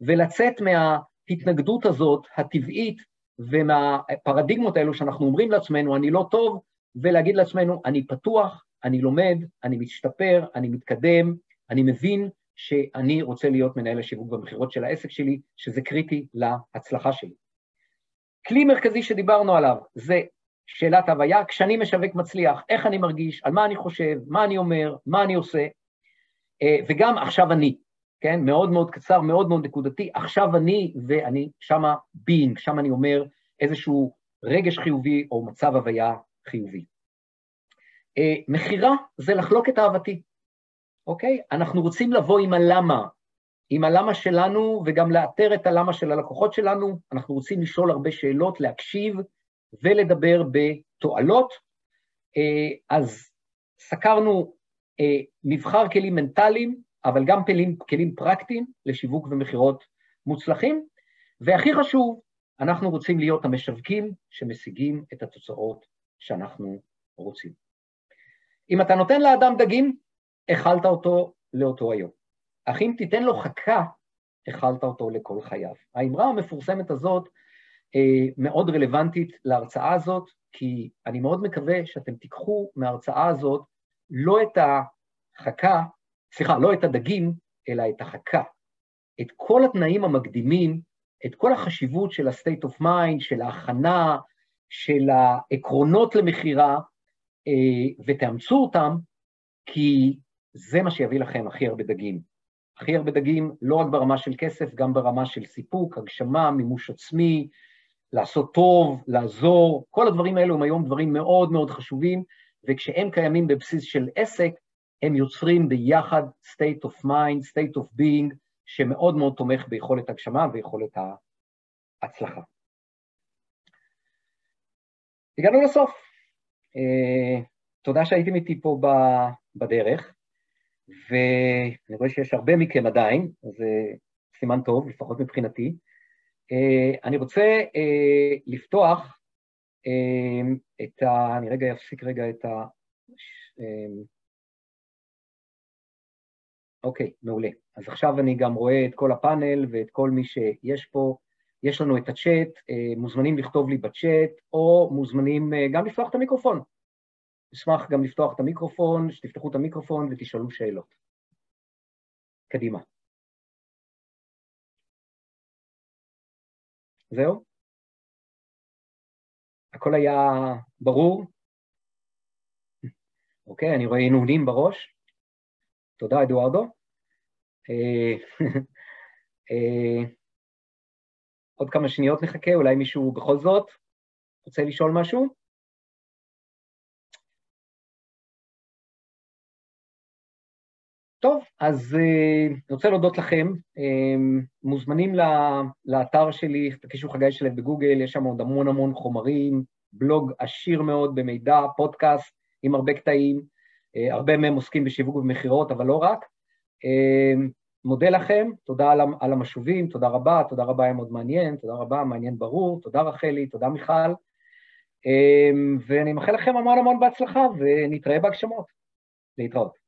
ולצאת מההתנגדות הזאת, הטבעית, ומהפרדיגמות האלו שאנחנו אומרים לעצמנו, אני לא טוב, ולהגיד לעצמנו, אני פתוח, אני לומד, אני משתפר, אני מתקדם, אני מבין שאני רוצה להיות מנהל השיווק במכירות של העסק שלי, שזה קריטי להצלחה שלי. כלי מרכזי שדיברנו עליו זה שאלת הוויה, כשאני משווק מצליח, איך אני מרגיש, על מה אני חושב, מה אני אומר, מה אני עושה, אה, וגם עכשיו אני, כן? מאוד מאוד קצר, מאוד מאוד נקודתי, עכשיו אני, ואני שמה being, שם אני אומר איזשהו רגש חיובי או מצב הוויה חיובי. אה, מכירה זה לחלוק את אהבתי, אוקיי? אנחנו רוצים לבוא עם הלמה, עם הלמה שלנו וגם לאתר את הלמה של הלקוחות שלנו, אנחנו רוצים לשאול הרבה שאלות, להקשיב ולדבר בתועלות. אה, אז סקרנו אה, מבחר כלים מנטליים, אבל גם כלים, כלים פרקטיים לשיווק ומכירות מוצלחים, והכי חשוב, אנחנו רוצים להיות המשווקים שמשיגים את התוצאות שאנחנו רוצים. אם אתה נותן לאדם דגים, אכלת אותו לאותו היום. אך אם תיתן לו חכה, אכלת אותו לכל חייו. האמרה המפורסמת הזאת אה, מאוד רלוונטית להרצאה הזאת, כי אני מאוד מקווה שאתם תיקחו מההרצאה הזאת לא את החכה, סליחה, לא את הדגים, אלא את החכה. את כל התנאים המקדימים, את כל החשיבות של ה-state of mind, של ההכנה, של העקרונות למכירה, אה, ותאמצו אותם, כי זה מה שיביא לכם הכי הרבה דגים. הכי הרבה דגים, לא רק ברמה של כסף, גם ברמה של סיפוק, הגשמה, מימוש עצמי, לעשות טוב, לעזור, כל הדברים האלו הם היום דברים מאוד מאוד חשובים, וכשהם קיימים בבסיס של עסק, הם יוצרים ביחד state of mind, state of being, שמאוד מאוד תומך ביכולת הגשמה ויכולת ההצלחה. הגענו לסוף. Uh, תודה שהייתם איתי פה בדרך. ואני רואה שיש הרבה מכם עדיין, אז זה סימן טוב, לפחות מבחינתי. אה, אני רוצה אה, לפתוח אה, את ה... אני רגע אפסיק רגע את ה... אוקיי, מעולה. אז עכשיו אני גם רואה את כל הפאנל ואת כל מי שיש פה. יש לנו את הצ'אט, מוזמנים לכתוב לי בצ'אט, או מוזמנים גם לפתוח את המיקרופון. אשמח גם לפתוח את המיקרופון, שתפתחו את המיקרופון ותשאלו שאלות. קדימה. זהו? הכל היה ברור? אוקיי, אני רואה הנהונים בראש. תודה, אדוארדו. אה, אה, עוד כמה שניות נחכה, אולי מישהו בכל זאת רוצה לשאול משהו? טוב, אז uh, אני רוצה להודות לכם. Um, מוזמנים לאתר שלי, תקישו חגי שלו בגוגל, יש שם עוד המון המון חומרים, בלוג עשיר מאוד במידע, פודקאסט עם הרבה קטעים, uh, הרבה מהם עוסקים בשיווק ובמכירות, אבל לא רק. Uh, מודה לכם, תודה על, על המשובים, תודה רבה, תודה רבה, היה מאוד מעניין, תודה רבה, מעניין ברור, תודה רחלי, תודה מיכל, ואני מאחל לכם המון המון בהצלחה, ונתראה בהגשמות. להתראות.